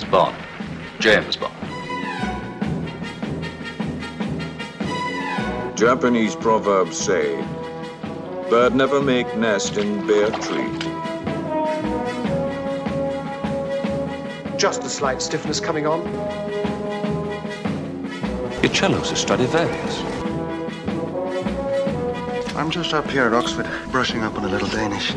was Bond. James Bond. Japanese proverbs say, bird never make nest in bare tree. Just a slight stiffness coming on. Your cello's a Stradivarius. I'm just up here at Oxford, brushing up on a little Danish.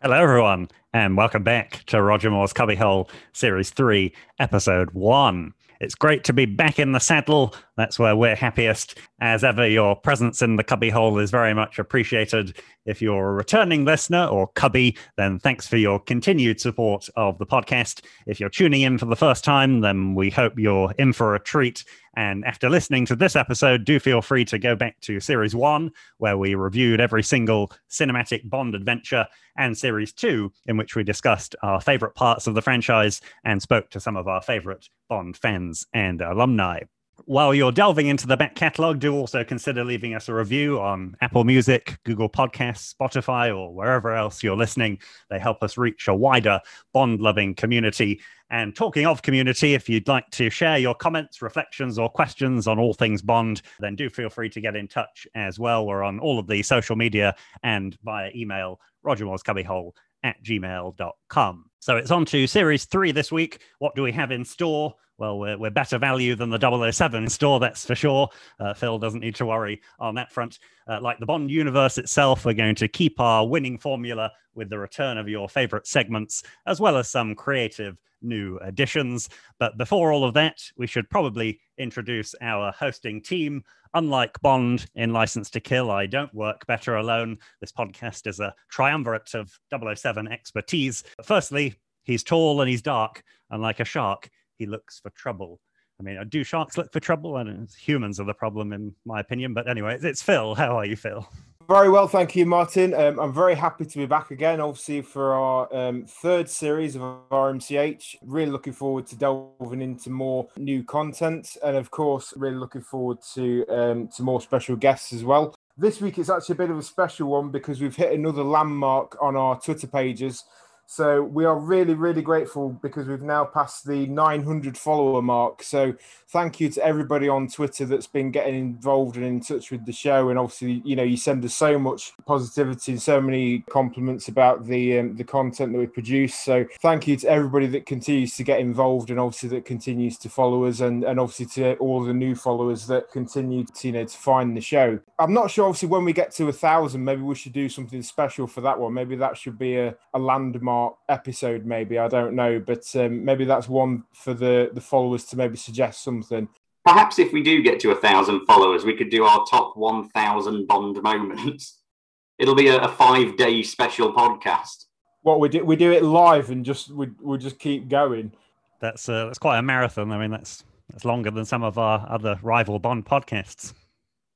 Hello, everyone, and welcome back to Roger Moore's Cubbyhole Series 3, Episode 1. It's great to be back in the saddle. That's where we're happiest. As ever, your presence in the cubbyhole is very much appreciated. If you're a returning listener or cubby, then thanks for your continued support of the podcast. If you're tuning in for the first time, then we hope you're in for a treat. And after listening to this episode, do feel free to go back to series one, where we reviewed every single cinematic Bond adventure, and series two, in which we discussed our favorite parts of the franchise and spoke to some of our favorite Bond fans and alumni. While you're delving into the back catalog, do also consider leaving us a review on Apple Music, Google Podcasts, Spotify, or wherever else you're listening. They help us reach a wider Bond loving community. And talking of community, if you'd like to share your comments, reflections, or questions on all things Bond, then do feel free to get in touch as well. We're on all of the social media and via email, Roger Moore's rogermoorescubbyhole at gmail.com. So it's on to series three this week. What do we have in store? Well, we're, we're better value than the 007 store, that's for sure. Uh, Phil doesn't need to worry on that front. Uh, like the Bond universe itself, we're going to keep our winning formula with the return of your favorite segments, as well as some creative new additions. But before all of that, we should probably introduce our hosting team. Unlike Bond in License to Kill, I don't work better alone. This podcast is a triumvirate of 007 expertise. But firstly, he's tall and he's dark, and like a shark, he looks for trouble. I mean, do sharks look for trouble? And humans are the problem, in my opinion. But anyway, it's Phil. How are you, Phil? Very well, thank you, Martin. Um, I'm very happy to be back again, obviously, for our um, third series of RMCH. Really looking forward to delving into more new content, and of course, really looking forward to um, to more special guests as well. This week, it's actually a bit of a special one because we've hit another landmark on our Twitter pages. So we are really, really grateful because we've now passed the 900 follower mark. So thank you to everybody on Twitter that's been getting involved and in touch with the show. And obviously, you know, you send us so much positivity and so many compliments about the um, the content that we produce. So thank you to everybody that continues to get involved and obviously that continues to follow us and, and obviously to all the new followers that continue to, you know, to find the show. I'm not sure, obviously, when we get to a thousand, maybe we should do something special for that one. Maybe that should be a, a landmark episode maybe. I don't know but um, maybe that's one for the the followers to maybe suggest something. Perhaps if we do get to a thousand followers we could do our top 1000 bond moments. It'll be a, a five day special podcast. What we do we do it live and just we we just keep going? That's uh, that's quite a marathon. I mean that's that's longer than some of our other rival bond podcasts.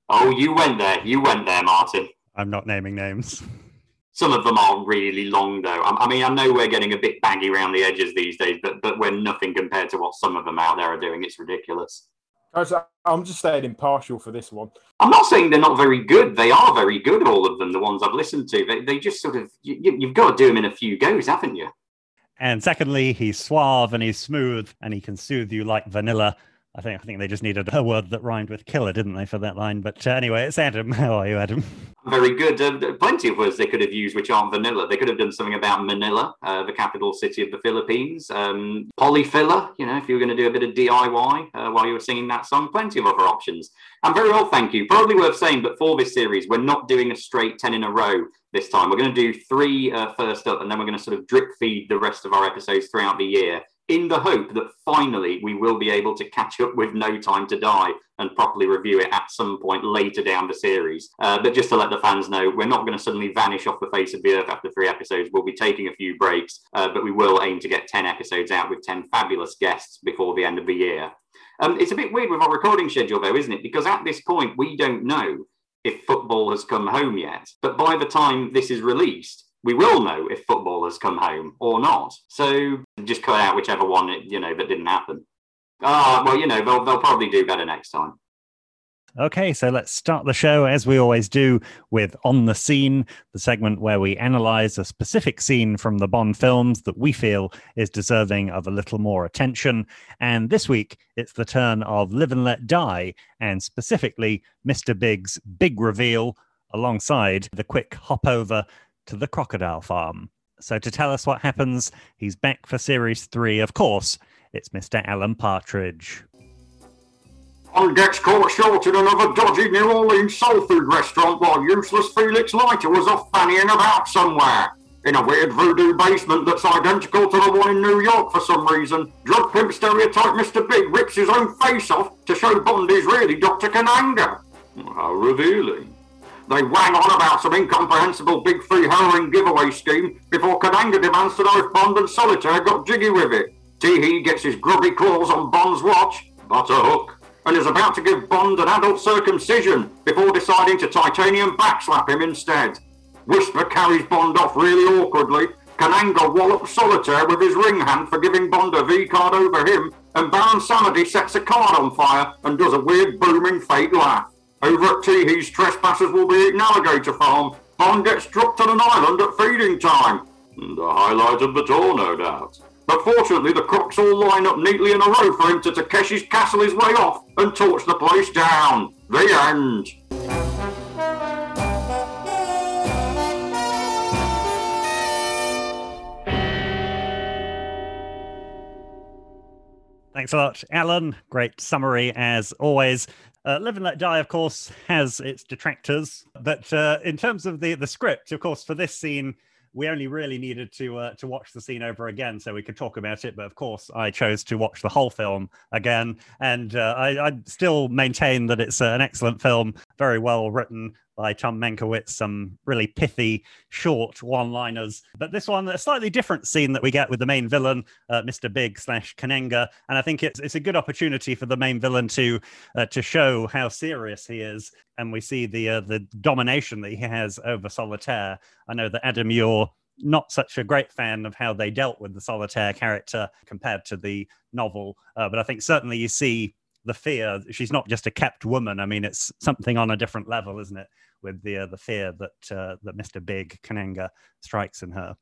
Oh you went there. You went there martin. I'm not naming names some of them are really long, though. I, I mean, I know we're getting a bit baggy around the edges these days, but but we're nothing compared to what some of them out there are doing. It's ridiculous. I'm just staying impartial for this one. I'm not saying they're not very good. They are very good, all of them. The ones I've listened to, they, they just sort of you, you've got to do them in a few goes, haven't you? And secondly, he's suave and he's smooth and he can soothe you like vanilla. I think I think they just needed a word that rhymed with killer, didn't they, for that line? But uh, anyway, it's Adam. How are you, Adam? Very good. Uh, plenty of words they could have used which aren't vanilla. They could have done something about Manila, uh, the capital city of the Philippines. Um, polyfiller, you know, if you were going to do a bit of DIY uh, while you were singing that song, plenty of other options. And very well, thank you. Probably worth saying, but for this series, we're not doing a straight 10 in a row this time. We're going to do three uh, first up, and then we're going to sort of drip feed the rest of our episodes throughout the year in the hope that finally we will be able to catch up with No Time to Die and properly review it at some point later down the series. Uh, but just to let the fans know, we're not going to suddenly vanish off the face of the earth after three episodes. We'll be taking a few breaks, uh, but we will aim to get 10 episodes out with 10 fabulous guests before the end of the year. Um, it's a bit weird with our recording schedule, though, isn't it? Because at this point, we don't know if football has come home yet. But by the time this is released, we will know if football has come home or not. So just cut out whichever one it, you know that didn't happen. Ah, well, you know they'll they'll probably do better next time. Okay, so let's start the show as we always do with On the Scene, the segment where we analyze a specific scene from the Bond films that we feel is deserving of a little more attention. And this week, it's the turn of Live and Let Die, and specifically Mr. Big's big reveal alongside the quick hop over to the crocodile farm. So, to tell us what happens, he's back for series three. Of course, it's Mr. Alan Partridge. On gets caught short in another dodgy New Orleans soul food restaurant while useless Felix Leiter was off fannying about somewhere. In a weird voodoo basement that's identical to the one in New York for some reason, drug pimp stereotype Mr. Big rips his own face off to show Bond is really Dr. Kananga. How revealing. They wang on about some incomprehensible big free heroin giveaway scheme before Kananga demands to know if Bond and Solitaire got jiggy with it. Tee gets his grubby claws on Bond's watch, but a hook and is about to give Bond an adult circumcision before deciding to titanium backslap him instead. Whisper carries Bond off really awkwardly. Kananga wallops Solitaire with his ring hand for giving Bond a V card over him, and Baron Samedi sets a card on fire and does a weird booming fake laugh. Over at Teehee's, trespassers will be eating alligator farm. Bond gets dropped on an island at feeding time. The highlight of the tour, no doubt. But fortunately, the crooks all line up neatly in a row for him to Takeshi's castle his way off and torch the place down. The end. Thanks a lot, Alan. Great summary as always. Uh, Live and Let Die, of course, has its detractors, but uh, in terms of the the script, of course, for this scene, we only really needed to uh, to watch the scene over again so we could talk about it. But of course, I chose to watch the whole film again, and uh, I, I, still maintain that it's an excellent film, very well written by Tom Mankiewicz, some really pithy, short one-liners. But this one, a slightly different scene that we get with the main villain, uh, Mr. Big slash Kananga, and I think it's it's a good opportunity for the main villain to uh, to show how serious he is, and we see the uh, the domination that he has over Solitaire. I know that Adam, you're not such a great fan of how they dealt with the Solitaire character compared to the novel, uh, but I think certainly you see the fear. She's not just a kept woman. I mean, it's something on a different level, isn't it? With the uh, the fear that uh, that Mr. Big Kananga strikes in her.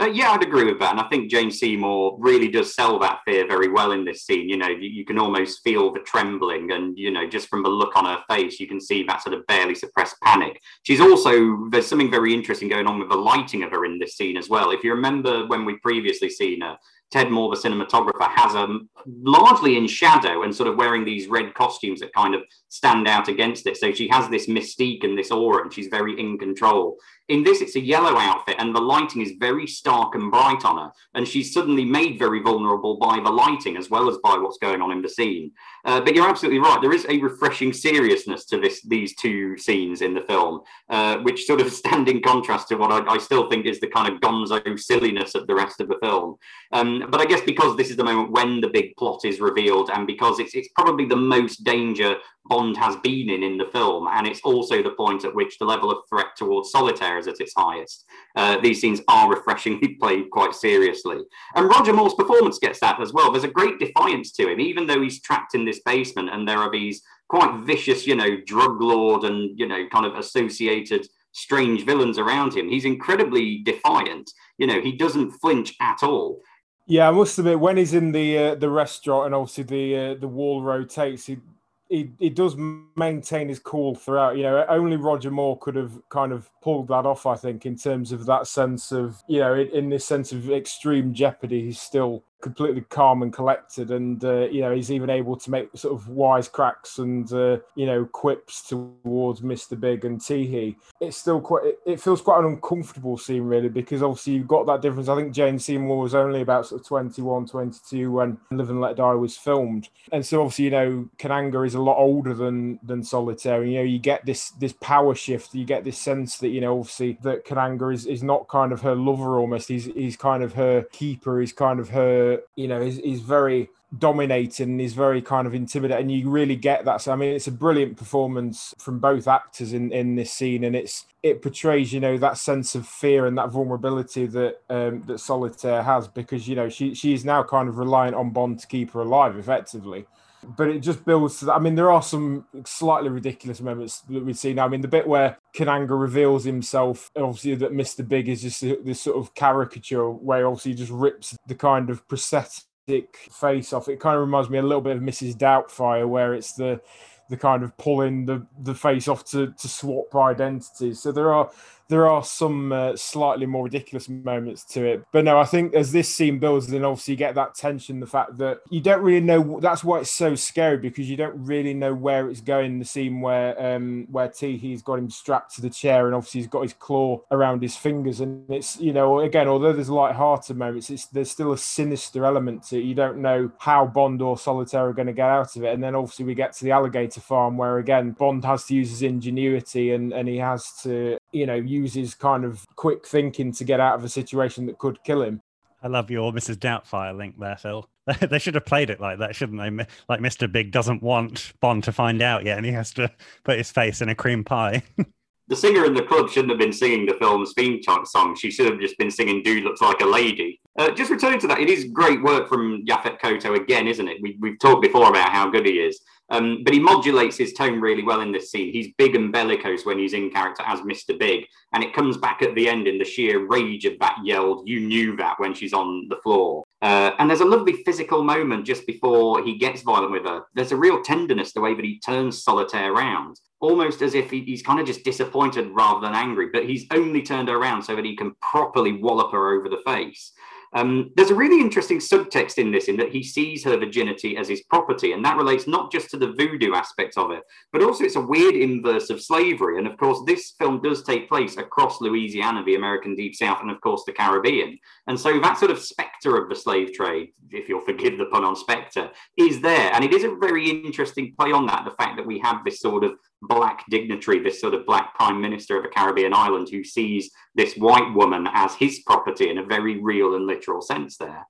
Uh, yeah, I'd agree with that. And I think Jane Seymour really does sell that fear very well in this scene. You know, you, you, can almost feel the trembling, and, you know, just from the look on her face, you can see that sort of barely suppressed panic. She's also, there's something very interesting going on with the lighting of her in this scene as well. If you remember when we previously seen her, Ted Moore, the cinematographer, has a largely in shadow and sort of wearing these red costumes that kind of stand out against it. So she has this mystique and this aura, and she's very in control. In this, it's a yellow outfit, and the lighting is very stark and bright on her. And she's suddenly made very vulnerable by the lighting as well as by what's going on in the scene. Uh, but you're absolutely right. There is a refreshing seriousness to this these two scenes in the film, uh, which sort of stand in contrast to what I, I, still think is the kind of gonzo silliness of the rest of the film. Um, but I guess because this is the moment when the big plot is revealed, and because it's it's probably the most danger Bond has been in in the film, and it's also the point at which the level of threat towards Solitaire is at its highest. Uh, these scenes are refreshingly played quite seriously, and Roger Moore's performance gets that as well. There's a great defiance to him, even though he's trapped in this basement, and there are these quite vicious, you know, drug lord and you know, kind of associated strange villains around him. He's incredibly defiant. You know, he doesn't flinch at all. Yeah, I must admit, when he's in the uh, the restaurant and obviously the uh, the wall rotates, he he, he does maintain his cool throughout. You know, only Roger Moore could have kind of pulled that off. I think in terms of that sense of you know, in, in this sense of extreme jeopardy, he's still completely calm and collected, and uh, you know he's even able to make sort of wise cracks and uh, you know quips towards Mister Big and Teehee. It's still quite. It, it, feels quite an uncomfortable scene really because obviously you've got that difference. I think Jane Seymour was only about sort of 21, 22 when Live and Let Die was filmed, and so obviously you know Kananga is a lot older than than Solitaire. And, you know you get this this power shift. You get this sense that you know obviously that Kananga is is not kind of her lover almost. He's he's kind of her keeper. He's kind of her you know, he's, he's very dominating he's very kind of intimidating and you really get that. So i mean it's a brilliant performance from both actors in in this scene and it's it portrays you know that sense of fear and that vulnerability that um that solitaire has because you know she she's now kind of reliant on bond to keep her alive effectively but it just builds to that. I mean, there are some slightly ridiculous moments that we've seen. I mean, the bit where Kananga reveals himself, obviously, that Mr. Big is just this sort of caricature where obviously he just rips the kind of prosthetic face off. It kind of reminds me a little bit of Mrs. Doubtfire, where it's the the kind of pulling the, the face off to, to swap identities. So there are there are some uh, slightly more ridiculous moments to it. But no, I think as this scene builds, then obviously you get that tension, the fact that you don't really know. That's why it's so scary because you don't really know where it's going. The scene where um where Teehee's got him strapped to the chair and obviously he's got his claw around his fingers, and it's you know again although there's light-hearted moments, it's there's still a sinister element to it. You don't know how Bond or Solitaire are going to get out of it, and then obviously we get to the alligator farm where again Bond has to use his ingenuity and and he has to you know uses kind of quick thinking to get out of a situation that could kill him. I love your Mrs. Doubtfire link there, Phil. they should have played it like that, shouldn't they? Like Mr. Big doesn't want Bond to find out yet, and he has to put his face in a cream pie. the singer in the club shouldn't have been singing the film's theme song. She should have just been singing "Dude Looks Like a Lady." Uh, just returning to that, it is great work from Yaphet Kotto again, isn't it? We, we've talked before about how good he is. Um, but he modulates his tone really well in this scene. He's big and bellicose when he's in character as Mr. Big. And it comes back at the end in the sheer rage of that yelled, You knew that when she's on the floor. Uh, and there's a lovely physical moment just before he gets violent with her. There's a real tenderness the way that he turns Solitaire around, almost as if he, he's kind of just disappointed rather than angry. But he's only turned her around so that he can properly wallop her over the face. Um, there's a really interesting subtext in this, in that he sees her virginity as his property, and that relates not just to the voodoo aspect of it, but also it's a weird inverse of slavery. And of course, this film does take place across Louisiana, the American Deep South, and of course the Caribbean. And so that sort of spectre of the slave trade, if you'll forgive the pun on spectre, is there, and it is a very interesting play on that. The fact that we have this sort of black dignitary, this sort of black prime minister of a Caribbean island who sees this white woman as his property in a very real and literal sense there.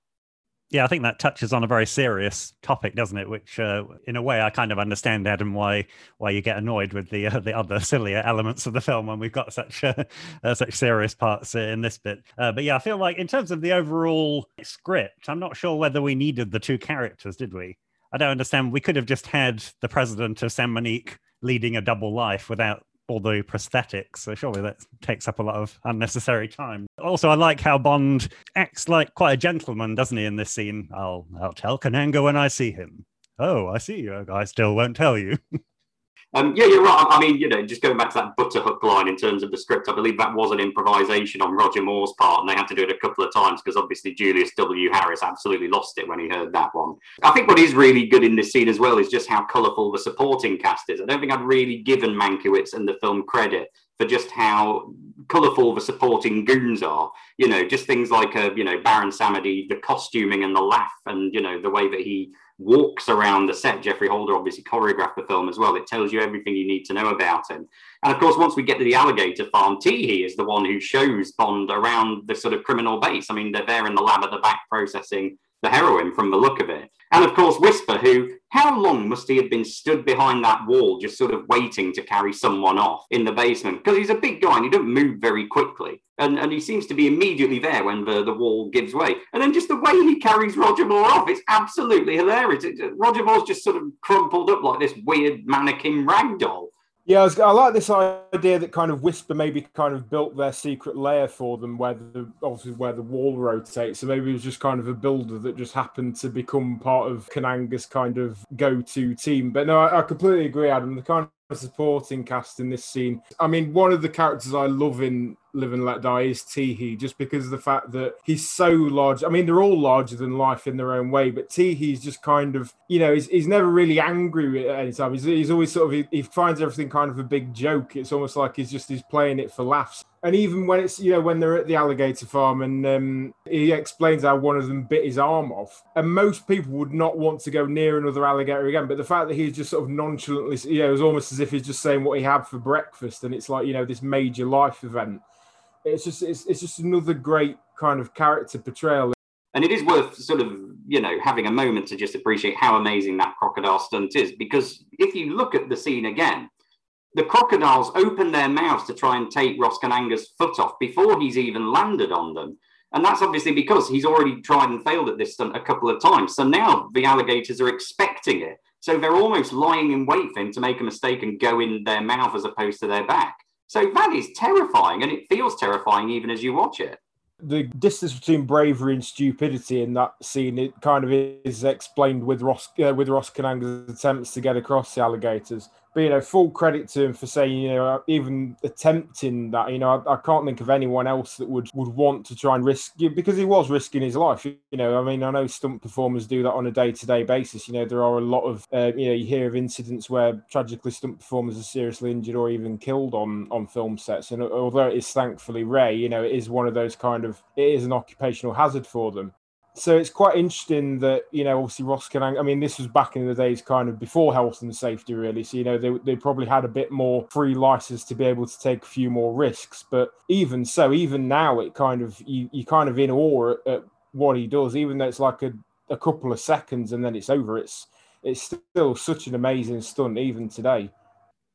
Yeah, I think that touches on a very serious topic, doesn't it? Which, uh, in a way, I kind of understand, Adam, why why you get annoyed with the uh, the other sillier elements of the film when we've got such uh, uh such serious parts in this bit. Uh, but yeah, I feel like in terms of the overall script, I'm not sure whether we needed the two characters, did we? I don't understand. We could have just had the president of Saint Monique leading a double life without all the prosthetics. So surely that takes up a lot of unnecessary time. Also, I like how Bond acts like quite a gentleman, doesn't he, in this scene? I'll I'll tell Kananga when I see him. Oh, I see you. I still won't tell you. Um, yeah, you're right. I mean, you know, just going back to that butterhook line in terms of the script, I believe that was an improvisation on Roger Moore's part, and they had to do it a couple of times because obviously Julius W. Harris absolutely lost it when he heard that one. I think what is really good in this scene as well is just how colourful the supporting cast is. I don't think I'd really given Mankiewicz and the film credit for just how colourful the supporting goons are. You know, just things like, uh, you know, Baron Samedi, the costuming and the laugh, and you know, the way that he walks around the set. Geoffrey Holder obviously choreographed the film as well. It tells you everything you need to know about him. And of course, once we get to the alligator farm, Teehee is the one who shows Bond around the sort of criminal base. I mean, they're there in the lab at the back processing the heroin from the look of it. And of course, Whisper, who, how long must he have been stood behind that wall, just sort of waiting to carry someone off in the basement? Because he's a big guy and he doesn't move very quickly. And, and he seems to be immediately there when the, the wall gives way. And then just the way he carries Roger Moore off, it's absolutely hilarious. It, Roger Moore's just sort of crumpled up like this weird mannequin ragdoll. Yeah, I, was, I, like this idea that kind of Whisper maybe kind of built their secret layer for them, where the obviously where the wall rotates. So maybe it was just kind of a builder that just happened to become part of Kananga's kind of go-to team. But no, I, I completely agree, Adam. The kind of supporting cast in this scene. I mean, one of the characters I love in Live and Let Die is Teehee, just because of the fact that he's so large. I mean, they're all larger than life in their own way, but Teehee's just kind of, you know, he's, he's never really angry at any time. He's, he's always sort of, he, he finds everything kind of a big joke. It's almost like he's just, he's playing it for laughs and even when it's you know when they're at the alligator farm and um, he explains how one of them bit his arm off and most people would not want to go near another alligator again but the fact that he's just sort of nonchalantly you know it was almost as if he's just saying what he had for breakfast and it's like you know this major life event it's just it's, it's just another great kind of character portrayal and it is worth sort of you know having a moment to just appreciate how amazing that crocodile stunt is because if you look at the scene again the crocodiles open their mouths to try and take Ross Kananga's foot off before he's even landed on them. And that's obviously because he's already tried and failed at this stunt a couple of times. So now the alligators are expecting it. So they're almost lying in wait for him to make a mistake and go in their mouth as opposed to their back. So that is terrifying, and it feels terrifying even as you watch it. The distance between bravery and stupidity in that scene it kind of is explained with Ross uh, with Ross Kananga's attempts to get across the alligators but you know, full credit to him for saying, you know, even attempting that. You know, I, I, can't think of anyone else that would would want to try and risk because he was risking his life. You know, I mean, I know stunt performers do that on a day to day basis. You know, there are a lot of, uh, you know, you hear of incidents where tragically stunt performers are seriously injured or even killed on on film sets. And although it is thankfully rare, you know, it is one of those kind of it is an occupational hazard for them so it's quite interesting that you know obviously Ross Kananga. I mean, this was back in the days, kind of before health and safety, really. So you know they they probably had a bit more free license to be able to take a few more risks. But even so, even now, it kind of you you kind of in awe at, at what he does, even though it's like a, a couple of seconds and then it's over. It's it's still such an amazing stunt even today.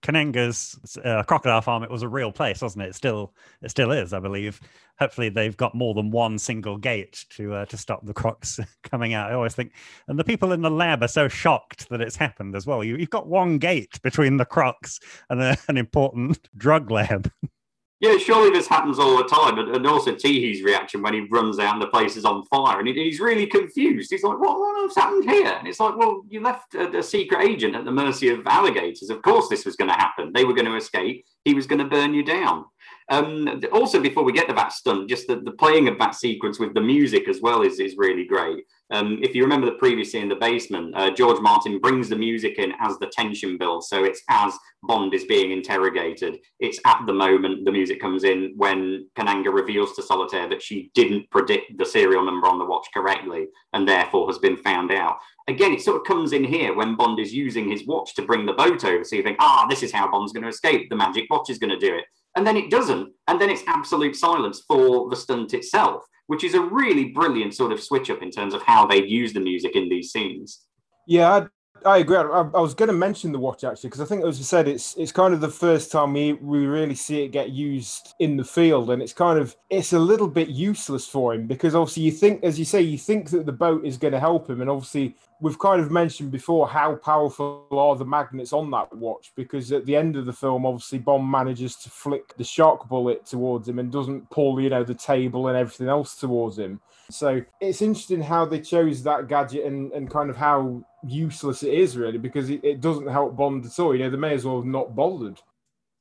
Kananga's uh, crocodile farm it was a real place wasn't it? it still it still is i believe. Hopefully they've got more than one single gate to uh, to stop the crocs coming out. I always think and the people in the lab are so shocked that it's happened as well. You, have got one gate between the crocs and a, an important drug lab Yeah, surely this happens all the time. And, and also Teehee reaction when he runs out and the place is on fire and he, he's really confused. He's like, what, what has happened here? And it's like, well, you left a, a secret agent at the mercy of alligators. Of course, this was going to happen. They were going to escape. He was going to burn you down. Um, also, before we get to that stunt, just the, the playing of that sequence with the music as well is, is really great. Um, if you remember the previous scene in the basement, uh, George Martin brings the music in as the tension builds. So it's as Bond is being interrogated. It's at the moment the music comes in when Kananga reveals to Solitaire that she didn't predict the serial number on the watch correctly and therefore has been found out. Again, it sort of comes in here when Bond is using his watch to bring the boat over. So you think, ah, this is how Bond's going to escape. The magic watch is going to do it. And then it doesn't. And then it's absolute silence for the stunt itself which is a really brilliant sort of switch up in terms of how they use the music in these scenes. Yeah, I, I agree. I, I, was going to mention the watch actually because I think, as you said, it's it's kind of the first time we we really see it get used in the field, and it's kind of it's a little bit useless for him because obviously you think, as you say, you think that the boat is going to help him, and obviously we've kind of mentioned before how powerful are the magnets on that watch because at the end of the film obviously bond manages to flick the shark bullet towards him and doesn't pull you know the table and everything else towards him. So it's interesting how they chose that gadget and, and kind of how useless it is really because it, it doesn't help bond at all. You know they may as well have not bothered.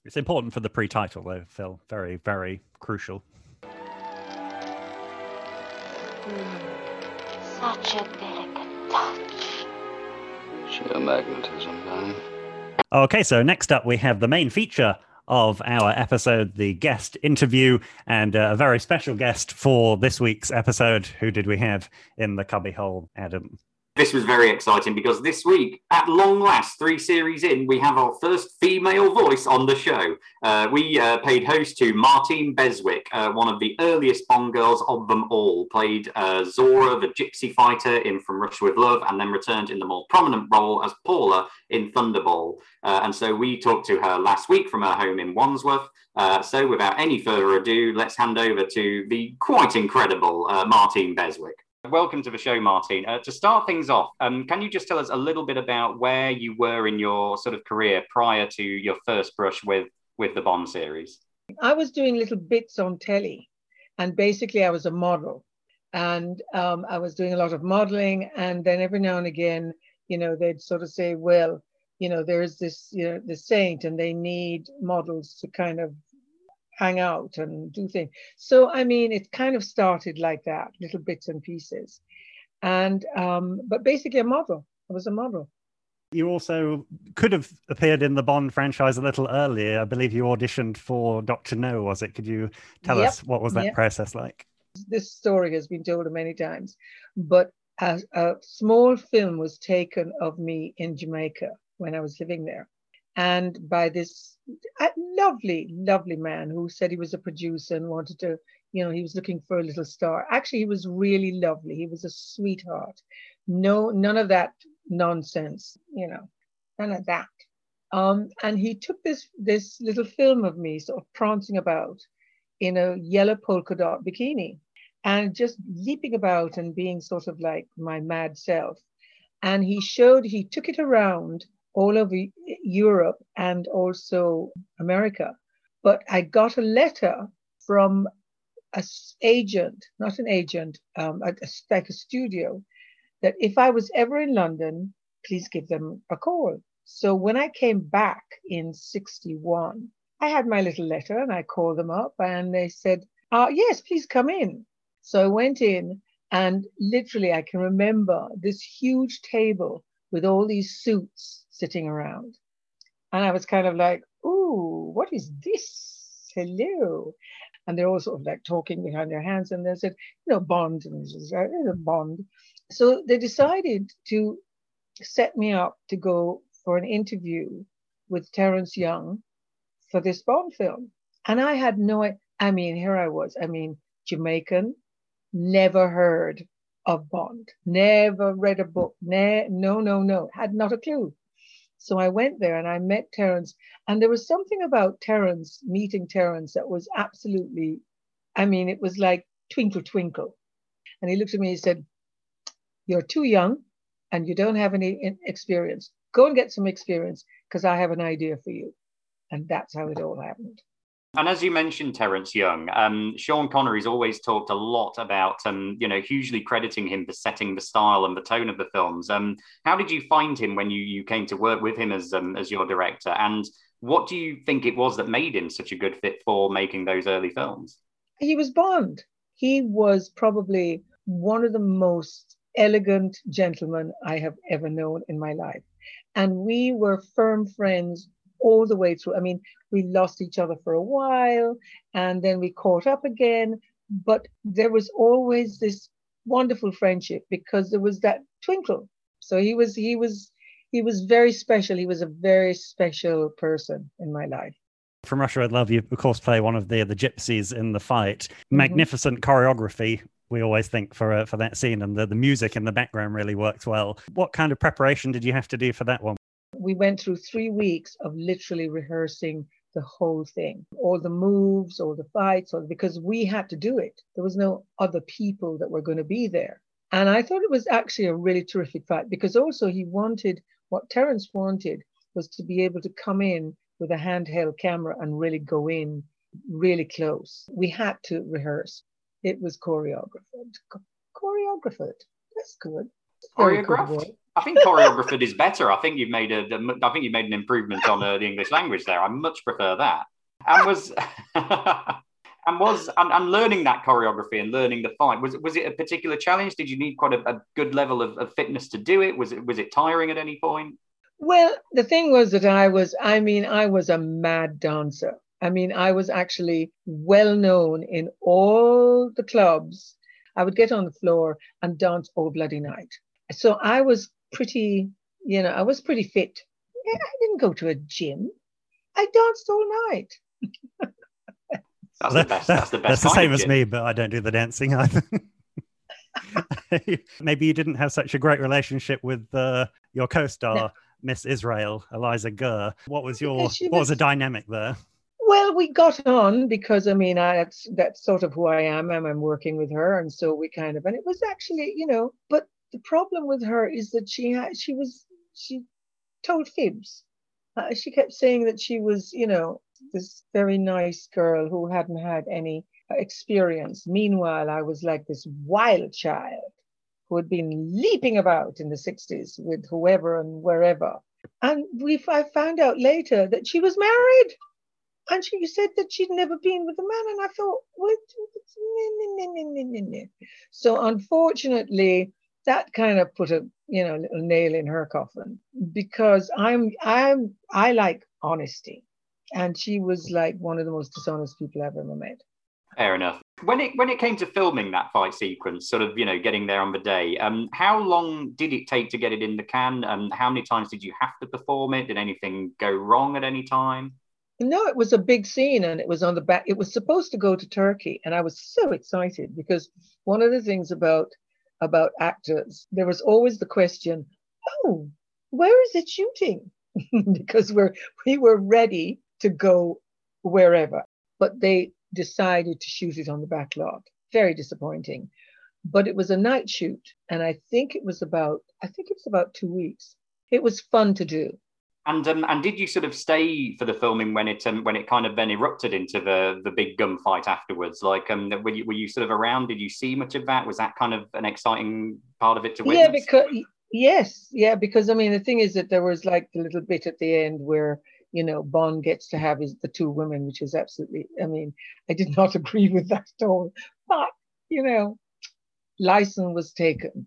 It's important for the pre-title though phil. Very very crucial. Hmm. Such a delicate touch Sheer magnetism, Danny. Okay, so next up we have the main feature of our episode, the guest interview, and uh, a very special guest for this week's episode. Who did we have in the cubbyhole, Adam? This was very exciting because this week, at long last, three series in, we have our first female voice on the show. Uh, we uh, paid host to Martine Beswick, uh, one of the earliest Bond girls of them all, played uh, Zora, the gypsy fighter in From Russia with Love, and then returned in the more prominent role as Paula in Thunderball. Uh, and so we talked to her last week from her home in Wandsworth. Uh, so without any further ado, let's hand over to the quite incredible Martine Beswick. Welcome to the show, Martin. Uh, to start things off, um, can you just tell us a little bit about where you were in your sort of career prior to your first brush with with the Bond series? I was doing little bits on telly, and basically I was a model, and um, I was doing a lot of modeling, and then every now and again, you know, they'd sort of say, well, you know, there's this, you know, the saint, and they need models to kind of hang out and do things. So, I mean, it kind of started like that, little bits and pieces. And, um, but basically a model. I was a model. You also could have appeared in the Bond franchise a little earlier. I believe you auditioned for Dr. No, was it? Could you tell yep. us what was that yep. process like? This story has been told many times, but a, a small film was taken of me in Jamaica when I was living there and by this lovely, lovely man who said he was a producer and wanted to, you know, he was looking for a little star. Actually, he was really lovely. He was a sweetheart. No, none of that nonsense, you know, none of that. Um, and he took this this little film of me sort of prancing about in a yellow polka dot bikini and just leaping about and being sort of like my mad self. and he showed he took it around all over Europe and also America. But I got a letter from a agent, not an agent, um, a, a, like a studio, that if I was ever in London, please give them a call. So when I came back in 61, I had my little letter and I called them up and they said, uh, yes, please come in. So I went in and literally I can remember this huge table with all these suits sitting around. And I was kind of like, ooh, what is this? Hello. And they're all sort of like talking behind their hands. And they said, you know, Bond. And uh, this is a Bond. So they decided to set me up to go for an interview with Terence Young for this Bond film. And I had no, I mean, here I was, I mean, Jamaican, never heard of Bond, never read a book, ne- no, no, no, had not a clue. So I went there and I met Terence, and there was something about Terence, meeting Terence, that was absolutely, I mean, it was like twinkle, twinkle. And he looked at me and he said, You're too young and you don't have any experience. Go and get some experience because I have an idea for you. And that's how it all happened. And as you mentioned, Terence Young, um, Sean Connery's always talked a lot about, um, you know, hugely crediting him for setting the style and the tone of the films. Um, how did you find him when you, you came to work with him as um, as your director? And what do you think it was that made him such a good fit for making those early films? He was Bond. He was probably one of the most elegant gentlemen I have ever known in my life. And we were firm friends all the way through. I mean, we lost each other for a while and then we caught up again, but there was always this wonderful friendship because there was that twinkle. So he was he was he was very special. He was a very special person in my life. From Russia I'd Love, you of course play one of the the gypsies in the fight. Mm-hmm. Magnificent mm-hmm. choreography we always think for uh, for that scene and the, the music in the background really works well what kind of preparation did you have to do for that one we went through three weeks of literally rehearsing the whole thing, all the moves, all the fights, all, because we had to do it. There was no other people that were going to be there. And I thought it was actually a really terrific fight because also he wanted what Terence wanted was to be able to come in with a handheld camera and really go in really close. We had to rehearse. It was choreographed. Choreographed. That's good. Choreographed. I think choreographed is better. I think you've made a. I think you made an improvement on uh, the English language there. I much prefer that. And was and was and, and, learning that choreography and learning the fight was was it a particular challenge? Did you need quite a, a good level of, of, fitness to do it? Was it was it tiring at any point? Well, the thing was that I was. I mean, I was a mad dancer. I mean, I was actually well known in all the clubs. I would get on the floor and dance all bloody night. So I was pretty, you know, I was pretty fit. I didn't go to a gym. I danced all night. that's, the best, that's the best. That's the same as me, but I don't do the dancing either. Maybe you didn't have such a great relationship with uh, your co-star, no. Miss Israel, Aliza Gur. What was your what was, was the dynamic there? Well, we got on because I mean, I, that's that's sort of who I am. I'm, I'm working with her, and so we kind of, and it was actually, you know, but the problem with her is that she had she was she told fibs. Uh, she kept saying that she was, you know, this very nice girl who hadn't had any experience. Meanwhile, I was like this wild child who had been leaping about in the 60s with whoever and wherever. And we I found out later that she was married. And she said that she'd never been with a man. And I thought, what? So unfortunately, that kind of put a you know little nail in her coffin because I'm I'm I like honesty, and she was like one of the most dishonest people I've ever met. Fair enough. When it when it came to filming that fight sequence, sort of you know getting there on the day, um, how long did it take to get it in the can? Um, how many times did you have to perform it? Did anything go wrong at any time? No, it was a big scene and it was on the back. It was supposed to go to Turkey. And I was so excited because one of the things about about actors, there was always the question, oh, where is it shooting? because we're we were ready to go wherever, but they decided to shoot it on the back lot. Very disappointing. but it was a night shoot. And I think it was about, I think it was about two weeks. It was fun to do. And um, and did you sort of stay for the filming when it um, when it kind of then erupted into the the big gunfight afterwards? Like, um, were you were you sort of around? Did you see much of that? Was that kind of an exciting part of it to witness? Yeah, because yes, yeah, because I mean the thing is that there was like the little bit at the end where you know Bond gets to have his the two women, which is absolutely. I mean, I did not agree with that at all, but you know, license was taken.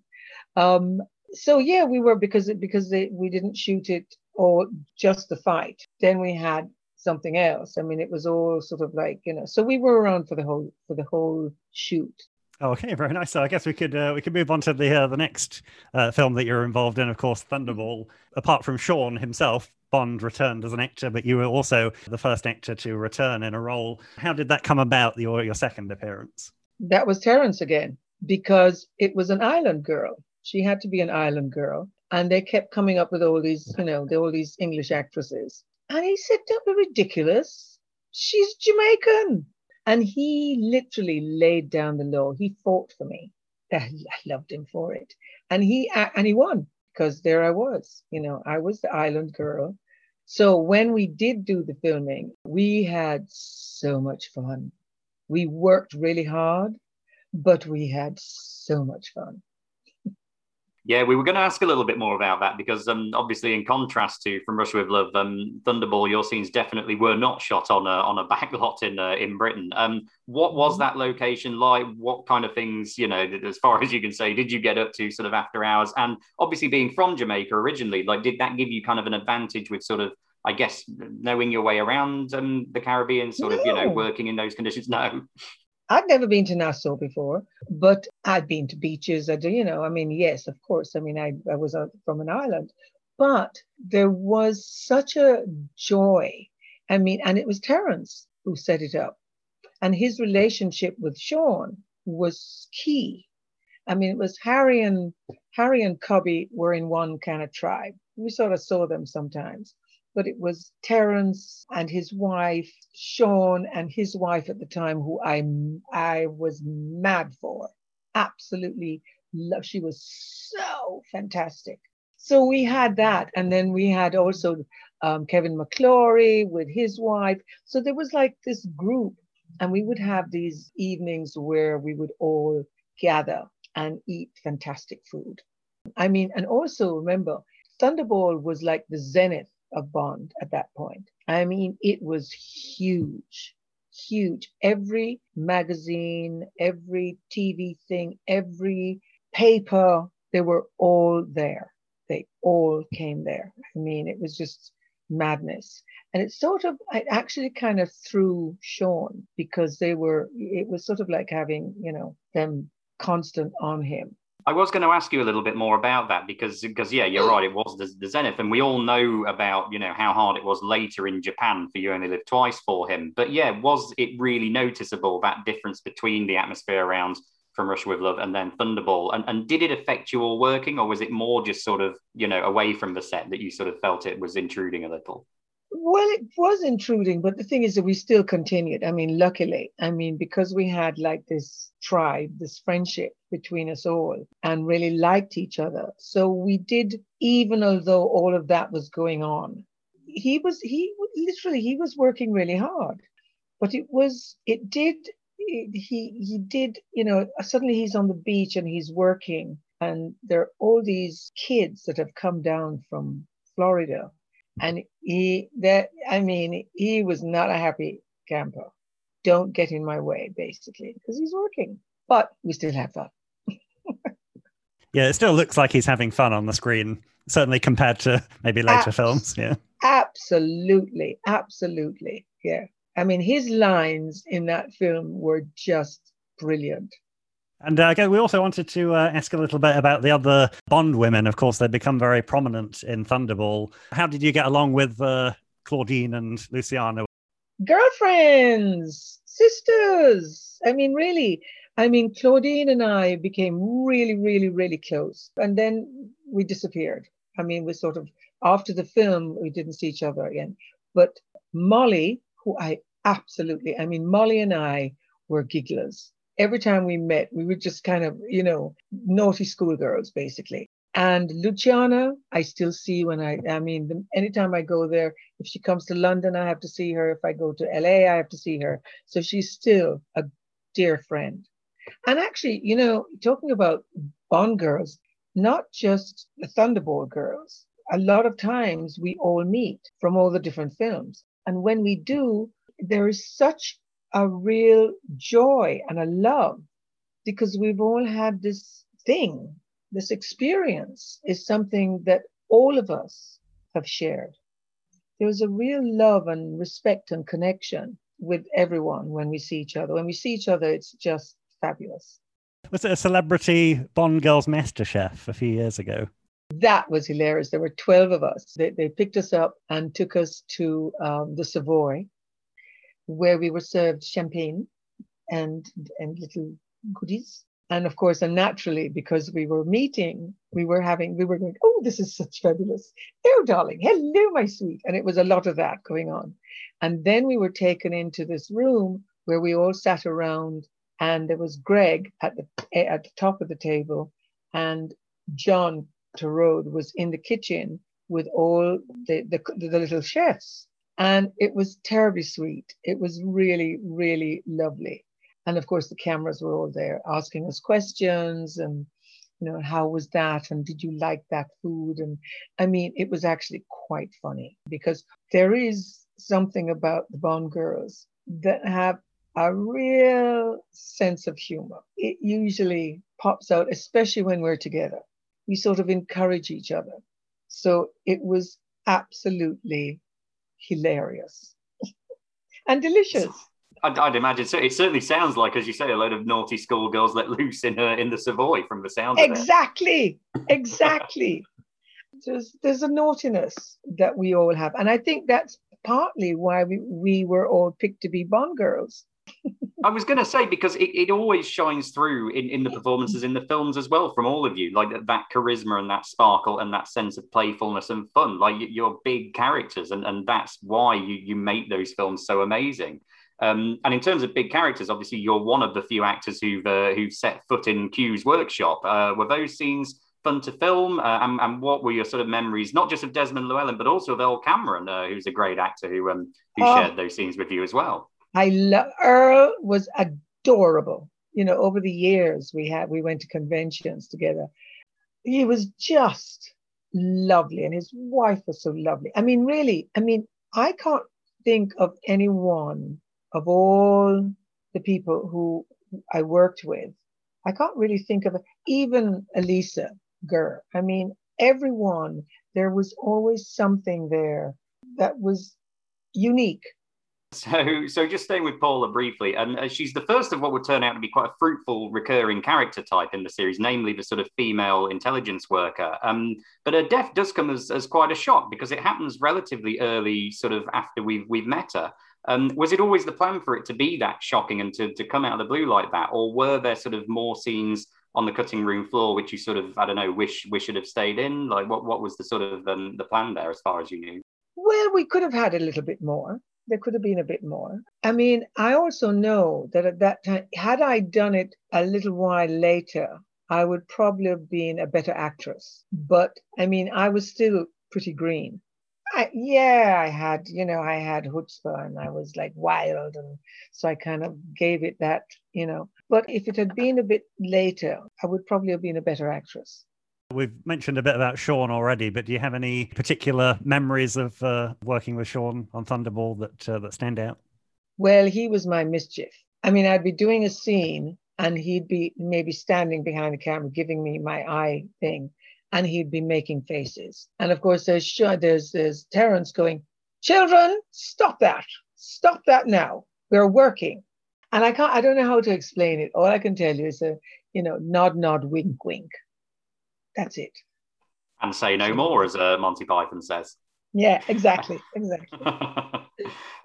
Um, so yeah, we were because because they, we didn't shoot it or just the fight. Then we had something else. I mean, it was all sort of like you know. So we were around for the whole for the whole shoot. Okay, very nice. So I guess we could uh, we could move on to the uh, the next uh, film that you're involved in, of course, Thunderball. Apart from Sean himself, Bond returned as an actor, but you were also the first actor to return in a role. How did that come about? Your your second appearance? That was Terence again, because it was an island girl. She had to be an island girl, and they kept coming up with all these, you know, all these English actresses. And he said, "Don't be ridiculous. She's Jamaican." And he literally laid down the law. He fought for me. I loved him for it, and he and he won because there I was. You know, I was the island girl. So when we did do the filming, we had so much fun. We worked really hard, but we had so much fun. Yeah, we were going to ask a little bit more about that because, um, obviously, in contrast to From Russia with Love, um, Thunderball, your scenes definitely were not shot on a on a back lot in uh, in Britain. Um, what was that location like? What kind of things, you know, as far as you can say, did you get up to sort of after hours? And obviously, being from Jamaica originally, like, did that give you kind of an advantage with sort of I guess knowing your way around um, the Caribbean, sort no. of, you know, working in those conditions. No. I'd never been to Nassau before, but I'd been to beaches. I do, you know, I mean, yes, of course. I mean, I, I was from an island, but there was such a joy. I mean, and it was Terence who set it up. And his relationship with Sean was key. I mean, it was Harry and Harry and Cubby were in one kind of tribe. We sort of saw them sometimes but it was Terence and his wife, Sean and his wife at the time, who I I was mad for. Absolutely love. She was so fantastic. So we had that, and then we had also um, Kevin McClory with his wife. So there was like this group, and we would have these evenings where we would all gather and eat fantastic food. I mean, and also remember, Thunderball was like the zenith of Bond at that point. I mean, it was huge, huge. Every magazine, every TV thing, every paper, they were all there. They all came there. I mean, it was just madness. And it sort of, it actually kind of threw Sean because they were, it was sort of like having, you know, them constant on him. I was going to ask you a little bit more about that because, because yeah, you're mm. right. It was the, the, Zenith, and we all know about you know how hard it was later in Japan for You Only Live Twice for him. But yeah, was it really noticeable that difference between the atmosphere around From Russia with Love and then Thunderball? And and did it affect you all working, or was it more just sort of you know away from the set that you sort of felt it was intruding a little? Well, it was intruding, but the thing is that we still continued. I mean, luckily, I mean, because we had like this tribe, this friendship between us all, and really liked each other. So we did, even although all of that was going on, he was, he literally, he was working really hard. But it was, it did, it, he, he did, you know, suddenly he's on the beach and he's working, and there are all these kids that have come down from Florida and he that I mean, he was not a happy camper. Don't get in my way, basically, because he's working. But we still have fun. yeah, it still looks like he's having fun on the screen, certainly compared to maybe later Abs- films. Yeah. Absolutely. Absolutely. Yeah. I mean, his lines in that film were just brilliant. And uh, we also wanted to uh, ask a little bit about the other Bond women. Of course, they've become very prominent in Thunderball. How did you get along with uh, Claudine and Luciana? Girlfriends, sisters. I mean, really. I mean, Claudine and I became really, really, really close. And then we disappeared. I mean, we sort of, after the film, we didn't see each other again. But Molly, who I absolutely, I mean, Molly and I were gigglers every time we met, we were just kind of, you know, naughty schoolgirls, basically. And Luciana, I still see when I, I mean, the, anytime I go there, if she comes to London, I have to see her. If I go to LA, I have to see her. So she's still a dear friend. And actually, you know, talking about Bond girls, not just the Thunderball girls, a lot of times we all meet from all the different films. And when we do, there is such a real joy and a love because we've all had this thing, this experience is something that all of us have shared. There's a real love and respect and connection with everyone when we see each other. When we see each other, it's just fabulous. Was it a celebrity Bond Girls Master Chef a few years ago? That was hilarious. There were 12 of us. They, they picked us up and took us to um, the Savoy, where we were served champagne and, and little goodies. And of course, and naturally, because we were meeting, we were having, we were going, oh, this is such fabulous. Oh, darling, hello, my sweet. And it was a lot of that going on. And then we were taken into this room where we all sat around, and there was Greg at the at the top of the table, and John Torode was in the kitchen with all the, the, the little chefs. And it was terribly sweet. It was really, really lovely. And of course, the cameras were all there asking us questions and, you know, how was that? And did you like that food? And I mean, it was actually quite funny because there is something about the Bond girls that have a real sense of humor. It usually pops out, especially when we're together we sort of encourage each other. So it was absolutely hilarious and delicious. I'd, I'd, imagine so. It certainly sounds like, as you say, a load of naughty schoolgirls let loose in uh, in the Savoy from the sound. Exactly, exactly. there's there's a naughtiness that we all have, and I think that's partly why we we were all picked to be Bond girls I was going to say because it, it always shines through in, in the performances in the films as well from all of you, like that that charisma and that sparkle and that sense of playfulness and fun. Like you're big characters, and, and that's why you, you make those films so amazing. Um, and in terms of big characters, obviously you're one of the few actors who've uh, who've set foot in Q's workshop. Uh, were those scenes fun to film? Uh, and, and, what were your sort of memories, not just of Desmond Llewellyn, but also of Earl Cameron, uh, who's a great actor who um, who oh. shared those scenes with you as well? I love Earl was adorable. You know, over the years we had we went to conventions together. He was just lovely, and his wife was so lovely. I mean, really, I mean, I can't think of anyone of all the people who I worked with. I can't really think of even Aliza Gur. I mean, everyone, there was always something there that was unique so, so just staying with Paula briefly, and uh, she's the first of what would turn out to be quite a fruitful recurring character type in the series, namely the sort of female intelligence worker. Um, but her death does come as, as quite a shock because it happens relatively early, sort of after we've we've met her. Um, was it always the plan for it to be that shocking and to, to come out of the blue like that, or were there sort of more scenes on the cutting room floor which you sort of I don't know wish wish should have stayed in? Like what what was the sort of um, the plan there as far as you knew? Well, we could have had a little bit more there could have been a bit more. I mean, I also know that at that time, had I done it a little while later, I would probably have been a better actress. But I mean, I was still pretty green. I, yeah, I had, you know, I had chutzpah and I was like wild. And so I kind of gave it that, you know. But if it had been a bit later, I would probably have been a better actress. We've mentioned a bit about Sean already, but do you have any particular memories of uh, working with Sean on Thunderball that uh, that stand out? Well, he was my mischief. I mean, I'd be doing a scene and he'd be maybe standing behind the camera giving me my eye thing, and he'd be making faces. And of course, there's there's there's Terence going, "Children, stop that! Stop that now! We're working." And I can't. I don't know how to explain it. All I can tell you is a you know nod, nod, wink, wink. That's it. And say no more, as uh, Monty Python says. Yeah, exactly, exactly.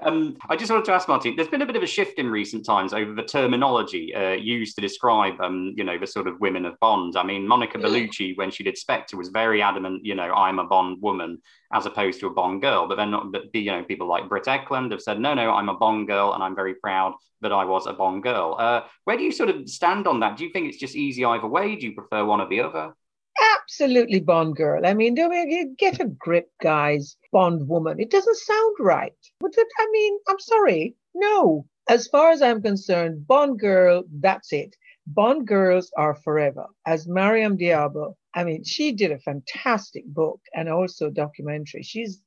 um, I just wanted to ask Martin. There's been a bit of a shift in recent times over the terminology uh, used to describe, um, you know, the sort of women of Bond. I mean, Monica Bellucci, when she did Spectre, was very adamant. You know, I'm a Bond woman as opposed to a Bond girl. But then, not, but you know, people like Britt Ekland have said, no, no, I'm a Bond girl, and I'm very proud that I was a Bond girl. Uh, where do you sort of stand on that? Do you think it's just easy either way? Do you prefer one or the other? Absolutely Bond girl. I mean, get a grip, guys. Bond woman. It doesn't sound right. But that, I mean, I'm sorry. No. As far as I'm concerned, Bond girl, that's it. Bond girls are forever. As Maryam d'Abo, I mean, she did a fantastic book and also documentary. She's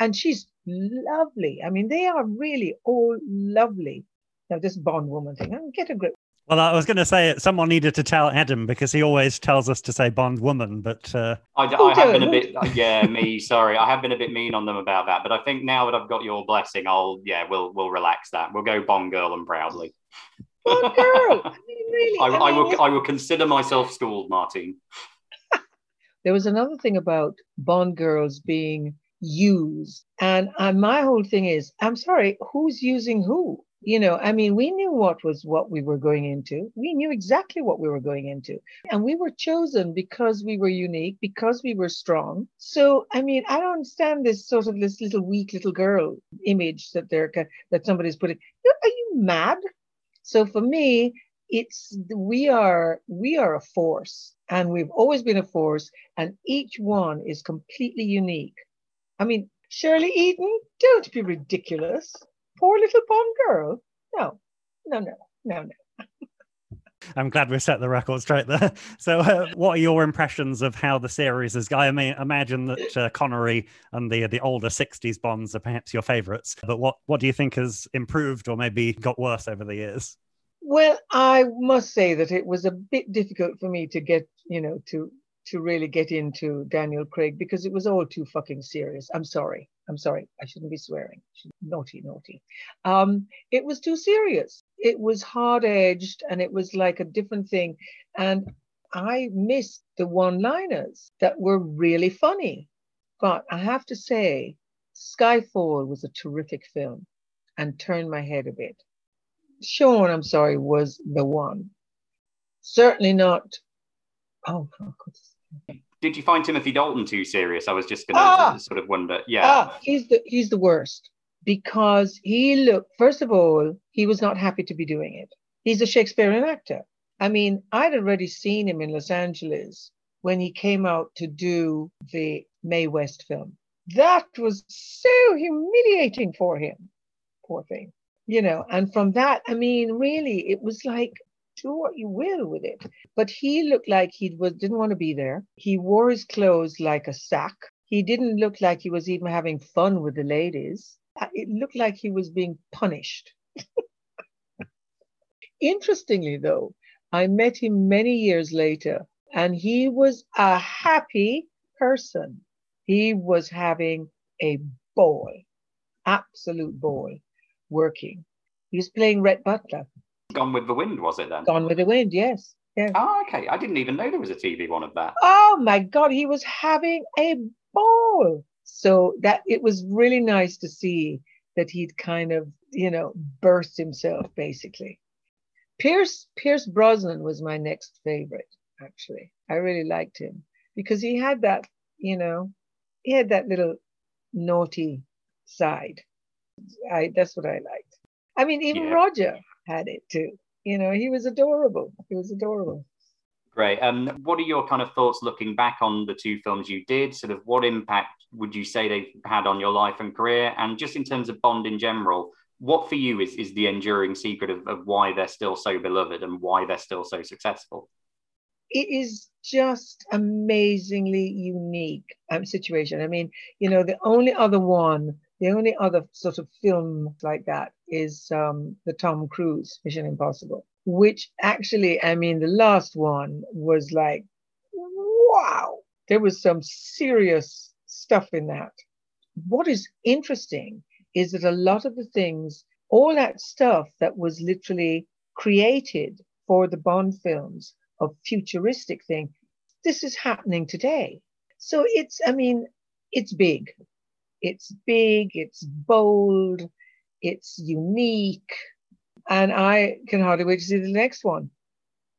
and she's lovely. I mean, they are really all lovely. Now, this Bond woman thing, I get a grip. Well, I was going to say someone needed to tell Adam because he always tells us to say Bond woman, but uh... I, I have been a bit, yeah, me, sorry, I have been a bit mean on them about that. But I think now that I've got your blessing, I'll, yeah, we'll we'll relax that. We'll go Bond girl and proudly. Bond girl, I mean, really, I, I, mean, I will, I will consider myself schooled, Martin. there was another thing about Bond girls being used, and and my whole thing is, I'm sorry, who's using who? You know i mean we knew what was what we were going into. We knew exactly what we were going into. And we were chosen because we were unique because we were strong. So i mean i don't understand this sort of this little weak little girl image that they're that somebody's putting. Are you mad? So for me it's we are we are a force and we've always been a force and each one is completely unique. I mean shirley eaton don't be ridiculous poor little Bond girl. No, no, no, no, no. I'm glad we set the record straight there. So, uh, what are your impressions of how the series is? I mean, imagine that uh, Connery and the the older '60s Bonds are perhaps your favourites, but what what do you think has improved or maybe got worse over the years? Well, I must say that it was a bit difficult for me to get, you know, to to really get into Daniel Craig because it was all too fucking serious. I'm sorry. I'm sorry. I shouldn't be swearing. Naughty, naughty. Um, it was too serious. It was hard edged and it was like a different thing. And I missed the one liners that were really funny. But I have to say, Skyfall was a terrific film and turned my head a bit. Sean, I'm sorry, was the one. Certainly not. Oh, did you find Timothy Dalton too serious? I was just going to ah, sort of wonder. Yeah, ah, he's the he's the worst because he looked. First of all, he was not happy to be doing it. He's a Shakespearean actor. I mean, I'd already seen him in Los Angeles when he came out to do the Mae West film. That was so humiliating for him. Poor thing. You know, and from that, I mean, really, it was like do what you will with it. But he looked like he was didn't want to be there. He wore his clothes like a sack. He didn't look like he was even having fun with the ladies. Uh, it looked like he was being punished. Interestingly, though, I met him many years later, and he was a happy person. He was having a ball, absolute ball, working. He was playing Rhett Butler. Gone with the Wind, was it then? Gone with the Wind, yes. Yeah. Oh, okay. I didn't even know there was a TV one of that. Oh my God, he was having a ball. So that it was really nice to see that he'd kind of, you know, burst himself basically. Pierce Pierce Brosnan was my next favorite, actually. I really liked him because he had that, you know, he had that little naughty side. I that's what I liked. I mean, even yeah. Roger, had it too. You know, he was adorable. He was adorable. Great. Um, what are your kind of thoughts looking back on the two films you did? Sort of what impact would you say they've had on your life and career? And just in terms of Bond in general, what for you is, is the enduring secret of, of why they're still so beloved and why they're still so successful? It is just amazingly unique um, situation. I mean, you know, the only other one the only other sort of film like that is um, the Tom Cruise Mission Impossible, which actually, I mean, the last one was like, wow, there was some serious stuff in that. What is interesting is that a lot of the things, all that stuff that was literally created for the Bond films of futuristic thing, this is happening today. So it's, I mean, it's big It's big, it's bold, it's unique, and I can hardly wait to see the next one.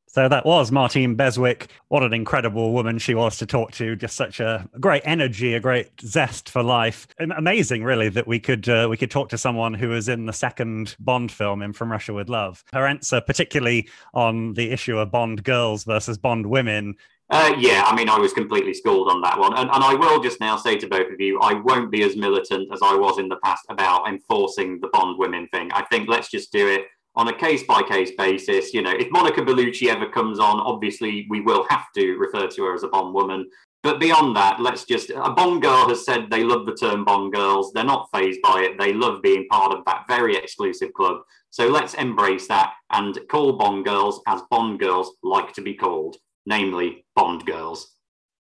So that was Martine Beswick. What an incredible woman she was to talk to. Just such a great energy, a great zest for life. Amazing, really, that we could uh, we could talk to someone who was in the second Bond film in From Russia with Love. Her answer, particularly on the issue of Bond girls versus Bond women, uh, yeah, I mean, I was completely schooled on that one. And, and I will just now say to both of you, I won't be as militant as I was in the past about enforcing the Bond women thing. I think let's just do it on a case by case basis. You know, if Monica Bellucci ever comes on, obviously we will have to refer to her as a Bond woman. But beyond that, let's just a Bond girl has said they love the term Bond girls. They're not phased by it. They love being part of that very exclusive club. So let's embrace that and call Bond girls as Bond girls like to be called, namely Bond girls.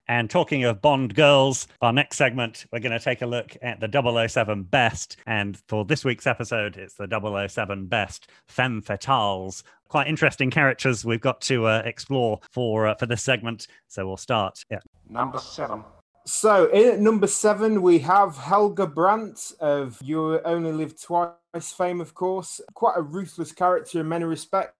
And talking of Bond girls, our next segment, we're going to take a look at the 007 best. And for this week's episode, it's the 007 best femme fatales. Quite interesting characters we've got to uh, explore for uh, for this segment. So we'll start. Yeah. Number seven. So in at number seven, we have Helga Brandt of You Only Live Twice fame, of course. Quite a ruthless character in many respects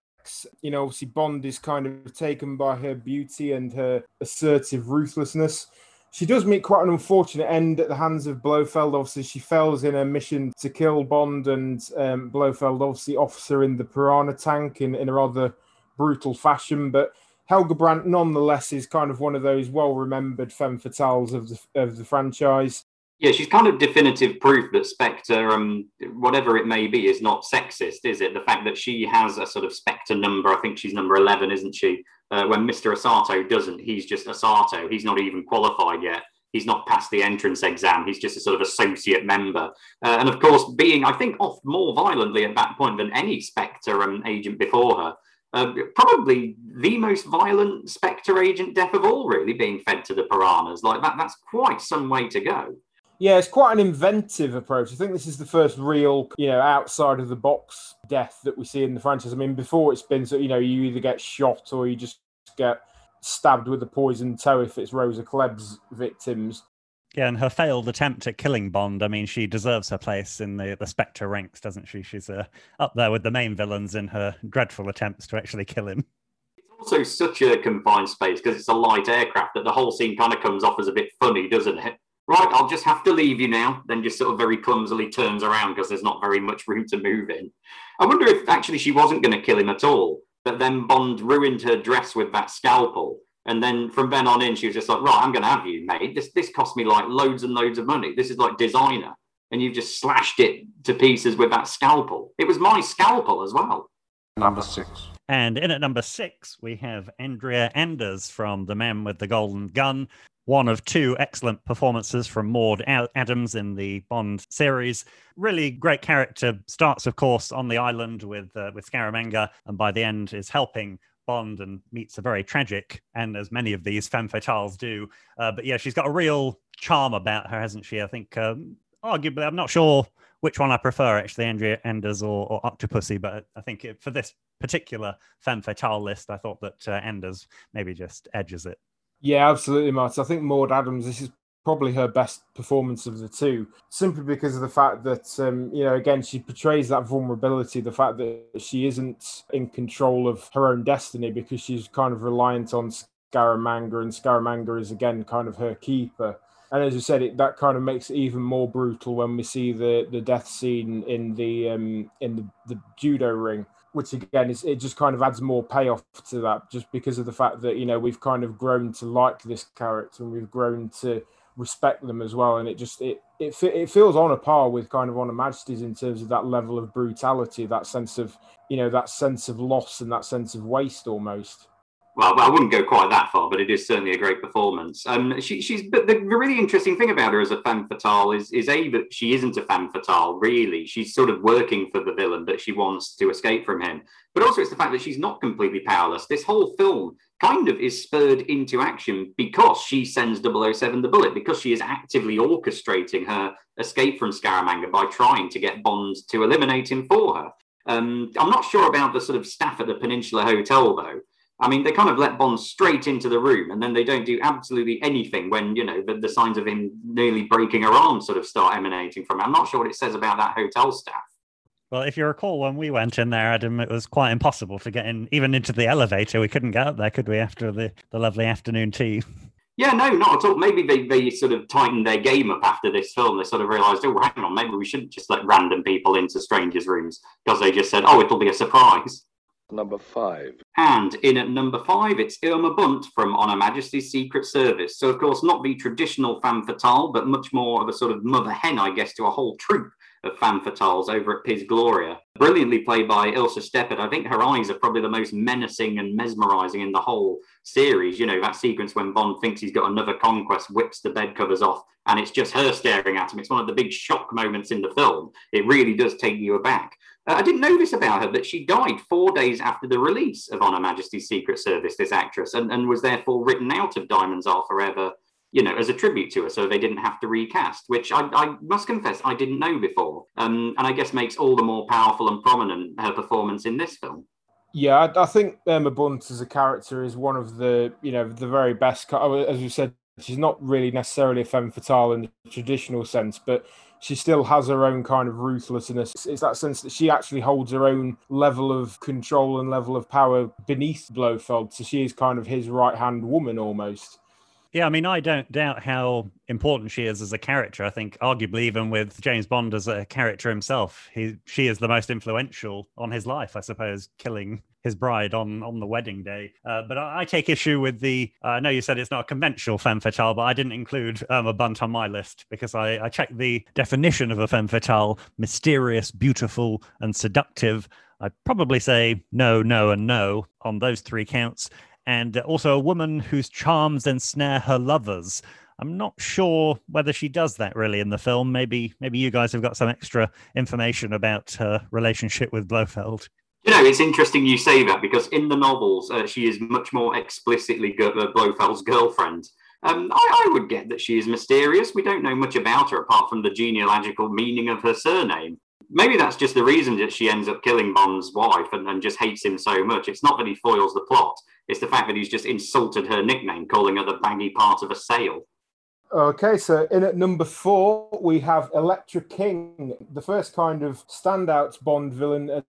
you know, obviously Bond is kind of taken by her beauty and her assertive ruthlessness. She does meet quite an unfortunate end at the hands of Blofeld. Obviously, she fails in her mission to kill Bond, and um, Blofeld obviously offers her in the piranha tank in, in a rather brutal fashion. But Helga Brandt, nonetheless, is kind of one of those well-remembered femme fatales of the of the franchise yeah, she's kind of definitive proof that Spectre, um, whatever it may be, is not sexist, is it? The fact that she has a sort of Spectre number, I think she's number 11, isn't she? Uh, when Mr. Osato doesn't, he's just Osato. He's not even qualified yet. He's not passed the entrance exam. He's just a sort of associate member. Uh, and of course, being, I think, off more violently at that point than any Spectre um, agent before her. Uh, probably the most violent Spectre agent death of all, really, being fed to the piranhas. Like that, that's quite some way to go. Yeah, it's quite an inventive approach. I think this is the first real, you know, outside of the box death that we see in the franchise. I mean, before it's been so, you know, you either get shot or you just get stabbed with a poisoned toe if it's Rosa Kleb's victims. Yeah, and her failed attempt at killing Bond. I mean, she deserves her place in the, the Spectre ranks, doesn't she? She's uh, up there with the main villains in her dreadful attempts to actually kill him. It's also such a confined space because it's a light aircraft that the whole scene kind of comes off as a bit funny, doesn't it? Right, I'll just have to leave you now. Then just sort of very clumsily turns around because there's not very much room to move in. I wonder if actually she wasn't going to kill him at all, but then Bond ruined her dress with that scalpel. And then from then on in, she was just like, right, I'm going to have you, mate. This, this cost me like loads and loads of money. This is like designer. And you've just slashed it to pieces with that scalpel. It was my scalpel as well. Number six. And in at number six, we have Andrea Anders from The Man with the Golden Gun one of two excellent performances from Maud Adams in the Bond series. Really great character. Starts, of course, on the island with uh, with Scaramanga, and by the end is helping Bond and meets a very tragic, and as many of these femme fatales do. Uh, but yeah, she's got a real charm about her, hasn't she? I think, um, arguably, I'm not sure which one I prefer, actually, Andrea Anders or, or Octopussy, but I think it, for this particular femme fatale list, I thought that uh, maybe just edges it. Yeah, absolutely, Martin. I think Maud Adams, this is probably her best performance of the two, simply because of the fact that, um, you know, again, she portrays that vulnerability, the fact that she isn't in control of her own destiny because she's kind of reliant on Scaramanga, and Scaramanga is, again, kind of her keeper. And as you said, it, that kind of makes it even more brutal when we see the, the death scene in the um, in the, the judo ring which again is it just kind of adds more payoff to that just because of the fact that you know we've kind of grown to like this character and we've grown to respect them as well. And it just it it, it feels on a par with kind of on a majesty's in terms of that level of brutality that sense of you know that sense of loss and that sense of waste almost well, I wouldn't go quite that far, but it is certainly a great performance. Um, she, she's but the really interesting thing about her as a femme fatale is is a that she isn't a femme fatale really. She's sort of working for the villain, but she wants to escape from him. But also, it's the fact that she's not completely powerless. This whole film kind of is spurred into action because she sends 007 the bullet, because she is actively orchestrating her escape from Scaramanga by trying to get Bond to eliminate him for her. Um, I'm not sure about the sort of staff at the Peninsula Hotel though I mean, they kind of let Bond straight into the room, and then they don't do absolutely anything when you know the, the signs of him nearly breaking her arm sort of start emanating from. Him. I'm not sure what it says about that hotel staff. Well, if you recall, when we went in there, Adam, it was quite impossible to get in, even into the elevator. We couldn't get up there, could we, after the, the lovely afternoon tea? Yeah, no, not at all. Maybe they, they sort of tightened their game up after this film. They sort of realised, oh, hang on, maybe we shouldn't just let random people into strangers' rooms because they just said, oh, it'll be a surprise. Number five. And in at number five, it's Irma Bunt from On Her Majesty's Secret Service. So, of course, not the traditional femme fatale, but much more of a sort of mother hen, I guess, to a whole troop of femme fatales over at Piz Gloria. Brilliantly played by Ilse Steppat. I think her eyes are probably the most menacing and mesmerizing in the whole series. You know, that sequence when Bond thinks he's got another conquest, whips the bed covers off, and it's just her staring at him. It's one of the big shock moments in the film. It really does take you aback. Uh, I didn't know this about her, but she died four days after the release of On Her Majesty's Secret Service, this actress, and, and was therefore written out of Diamonds Are Forever you know, as a tribute to her, so they didn't have to recast, which I, I must confess I didn't know before, um, and I guess makes all the more powerful and prominent her performance in this film. Yeah, I, I think Irma Bunt as a character is one of the, you know, the very best. As you said, she's not really necessarily a femme fatale in the traditional sense, but she still has her own kind of ruthlessness. It's that sense that she actually holds her own level of control and level of power beneath Blofeld. So she is kind of his right hand woman almost. Yeah, I mean, I don't doubt how important she is as a character. I think, arguably, even with James Bond as a character himself, he she is the most influential on his life, I suppose, killing his bride on on the wedding day. Uh, but I, I, take issue with the. Uh, I know you said it's not a conventional femme fatale, but I didn't include Irma Bunt on my list because I, I checked the definition of a femme fatale: mysterious, beautiful, and seductive. I'd probably say no, no, and no on those three counts and also a woman whose charms ensnare her lovers. I'm not sure whether she does that really in the film. Maybe maybe you guys have got some extra information about her relationship with Blofeld. You know, it's interesting you say that because in the novels, uh, she is much more explicitly uh, Blofeld's girlfriend. Um, I, I, would get that she is mysterious. We don't know much about her apart from the genealogical meaning of her surname maybe that's just the reason that she ends up killing Bond's wife and, and just hates him so much. It's not that he foils the plot, it's the fact that he's just insulted her nickname, calling her the baggy part of a sail. Okay, so in at number four, we have Elektra King, the first kind of standout Bond villain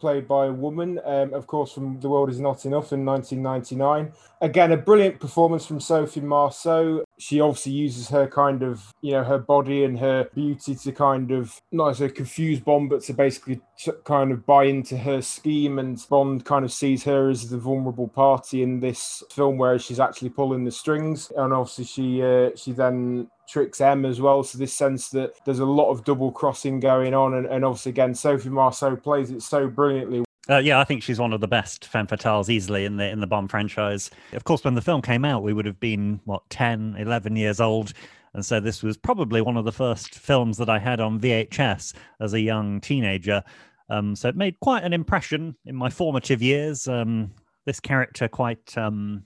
played by a woman, um, of course, from The World Is Not Enough in 1999. Again, a brilliant performance from Sophie Marceau. She obviously uses her kind of, you know, her body and her beauty to kind of, not as a confused Bond, but to basically kind of buy into her scheme. And Bond kind of sees her as the vulnerable party in this film, where she's actually pulling the strings. And obviously, she uh, she then tricks M as well. So this sense that there's a lot of double crossing going on, and, and obviously again Sophie Marceau plays it so brilliantly. Uh, yeah, I think she's one of the best femme fatales easily in the in the Bond franchise. Of course, when the film came out, we would have been what 10, 11 years old. And so this was probably one of the first films that I had on VHS as a young teenager. Um, so it made quite an impression in my formative years. Um, this character quite um,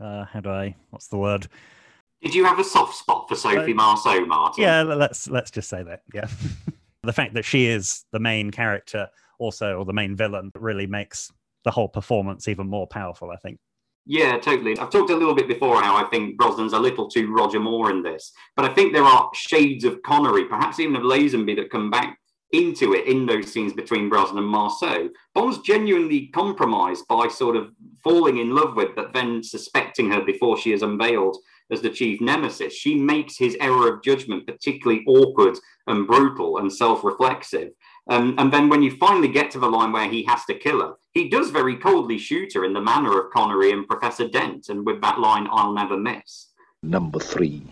uh, how do I what's the word? Did you have a soft spot for Sophie uh, Marceau, Martin? Yeah, let's let's just say that. Yeah, the fact that she is the main character, also, or the main villain, really makes the whole performance even more powerful. I think. Yeah, totally. I've talked a little bit before how I think Brosnan's a little too Roger Moore in this, but I think there are shades of Connery, perhaps even of Lazenby, that come back into it in those scenes between Brosnan and Marceau. Bond's genuinely compromised by sort of falling in love with, but then suspecting her before she is unveiled as the chief nemesis, she makes his error of judgment particularly awkward and brutal and self reflexive. Um, and then when you finally get to the line where he has to kill her, he does very coldly shoot her in the manner of Connery and Professor Dent, and with that line, I'll never miss. Number three.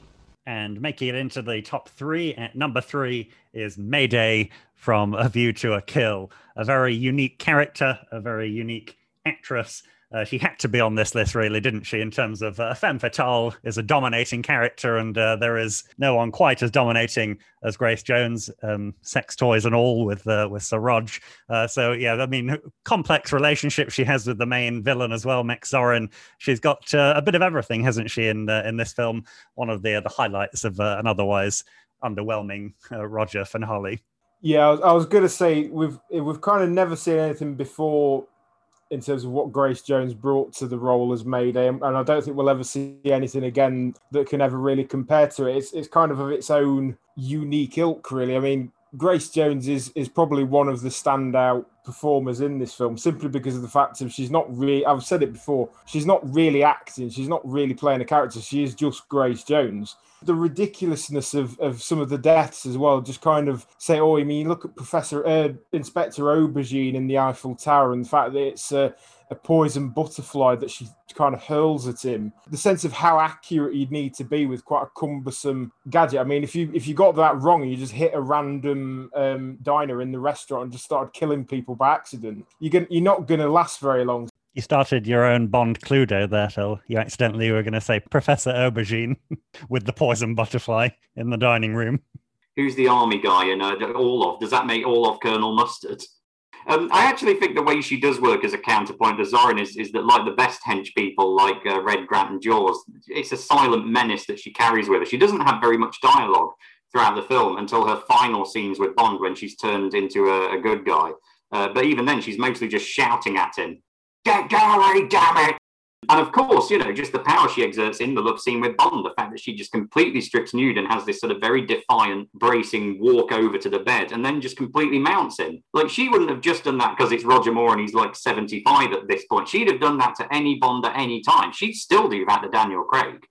And making it into the top three, at number three is Mayday from A View to a Kill. A very unique character, a very unique actress, uh, she had to be on this list, really, didn't she? In terms of uh, femme fatale is a dominating character, and uh, there is no one quite as dominating as Grace Jones, um, sex toys and all, with uh, with Sir Rog. Uh, so yeah, I mean, complex relationship she has with the main villain as well, Max Zorin. She's got uh, a bit of everything, hasn't she? In in this film, one of the the highlights of an otherwise underwhelming Roger finale. Yeah, I was, I was going to say we've we've kind of never seen anything before in terms of what Grace Jones brought to the role as Mayday, and I don't think we'll ever see anything again that can ever really compare to it. It's it's kind of of its own unique ilk, really. I mean, Grace Jones is is probably one of the standout performers in this film simply because of the fact that she's not really I've said it before she's not really acting she's not really playing a character she is just Grace Jones the ridiculousness of, of some of the deaths as well just kind of say oh I mean look at Professor uh, Inspector Aubergine in the Eiffel Tower and the fact that it's uh, a poison butterfly that she kind of hurls at him. The sense of how accurate you'd need to be with quite a cumbersome gadget. I mean, if you if you got that wrong and you just hit a random um, diner in the restaurant and just started killing people by accident, you're gonna, you're not going to last very long. You started your own Bond Cluedo there, Phil. You accidentally were going to say Professor Aubergine with the poison butterfly in the dining room. Who's the army guy in uh, Orlov? Does that make Orlov Colonel Mustard? Um, I actually think the way she does work as a counterpoint to Zorin is, is that, like the best hench people, like uh, Red Grant and Jaws, it's a silent menace that she carries with her. She doesn't have very much dialogue throughout the film until her final scenes with Bond when she's turned into a, a good guy. Uh, but even then, she's mostly just shouting at him, "Get, get away, damn it!" And of course, you know, just the power she exerts in the love scene with Bond, the fact that she just completely strips nude and has this sort of very defiant, bracing walk over to the bed and then just completely mounts him. Like, she wouldn't have just done that because it's Roger Moore and he's like 75 at this point. She'd have done that to any Bond at any time. She'd still do that to Daniel Craig.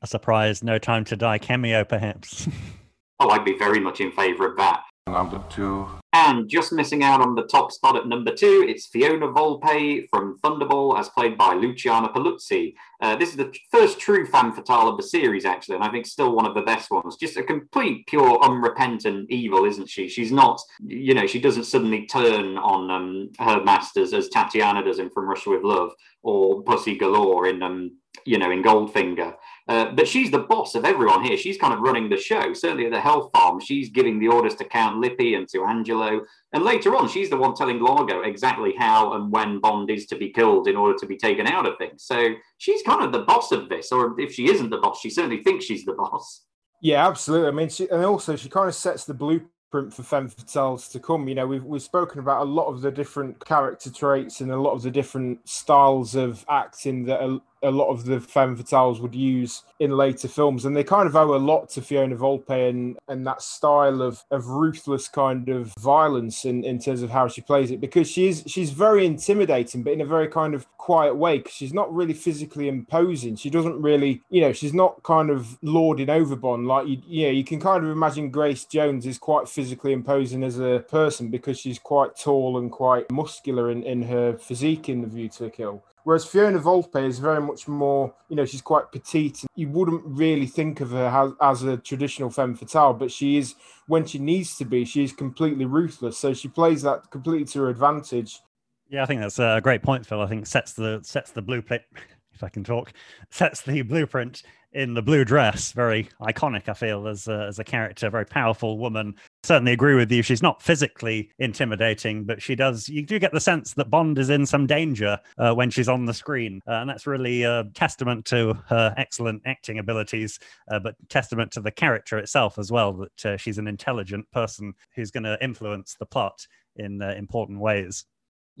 A surprise, no time to die cameo, perhaps. oh, I'd be very much in favour of that. Number two. And just missing out on the top spot at number two, it's Fiona Volpe from Thunderball, as played by Luciana Paluzzi. Uh, this is the first true femme fatale of the series, actually, and I think still one of the best ones. Just a complete, pure, unrepentant evil, isn't she? She's not, you know, she doesn't suddenly turn on um, her masters as Tatiana does in From Russia with Love or Pussy Galore in, um, you know, in Goldfinger. Uh, but she's the boss of everyone here. She's kind of running the show. Certainly at the health farm, she's giving the orders to Count Lippi and to Angelo. And later on, she's the one telling Largo exactly how and when Bond is to be killed in order to be taken out of things. So she's kind of the boss of this. Or if she isn't the boss, she certainly thinks she's the boss. Yeah, absolutely. I mean, she, and also she kind of sets the blueprint for femme fatales to come. You know, we've we've spoken about a lot of the different character traits and a lot of the different styles of acting that are a lot of the femme fatales would use in later films, and they kind of owe a lot to Fiona Volpe and and that style of of ruthless kind of violence in, in terms of how she plays it, because she's she's very intimidating, but in a very kind of quiet way, because she's not really physically imposing. She doesn't really, you know, she's not kind of lording over Bond like you. You know, you can kind of imagine Grace Jones is quite physically imposing as a person because she's quite tall and quite muscular in, in her physique in The View to a Kill. Whereas Fiona Volpe is very much more, you know, she's quite petite. You wouldn't really think of her as, as a traditional femme fatale, but she is, when she needs to be, she is completely ruthless. So she plays that completely to her advantage. Yeah, I think that's a great point, Phil. I think sets the sets the blueprint, if I can talk, sets the blueprint in the blue dress. Very iconic, I feel, as a, as a character, very powerful woman. Certainly agree with you. She's not physically intimidating, but she does. You do get the sense that Bond is in some danger uh, when she's on the screen, uh, and that's really a testament to her excellent acting abilities, uh, but testament to the character itself as well. That uh, she's an intelligent person who's going to influence the plot in uh, important ways.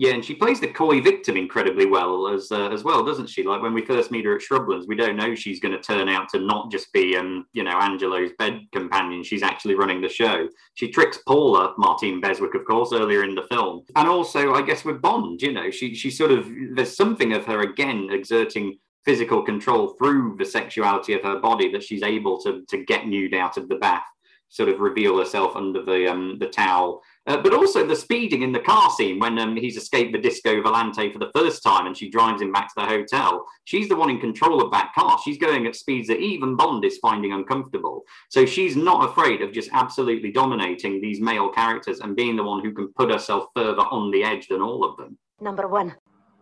Yeah, and she plays the coy victim incredibly well as uh, as well, doesn't she? Like when we first meet her at Shrublands, we don't know she's going to turn out to not just be, um, you know, Angelo's bed companion. She's actually running the show. She tricks Paula, Martine Beswick, of course, earlier in the film, and also, I guess, with Bond, you know, she she sort of there's something of her again exerting physical control through the sexuality of her body that she's able to to get nude out of the bath, sort of reveal herself under the um the towel uh, but also the speeding in the car scene when um, he's escaped the disco volante for the first time and she drives him back to the hotel. She's the one in control of that car. She's going at speeds that even Bond is finding uncomfortable. So she's not afraid of just absolutely dominating these male characters and being the one who can put herself further on the edge than all of them. Number one.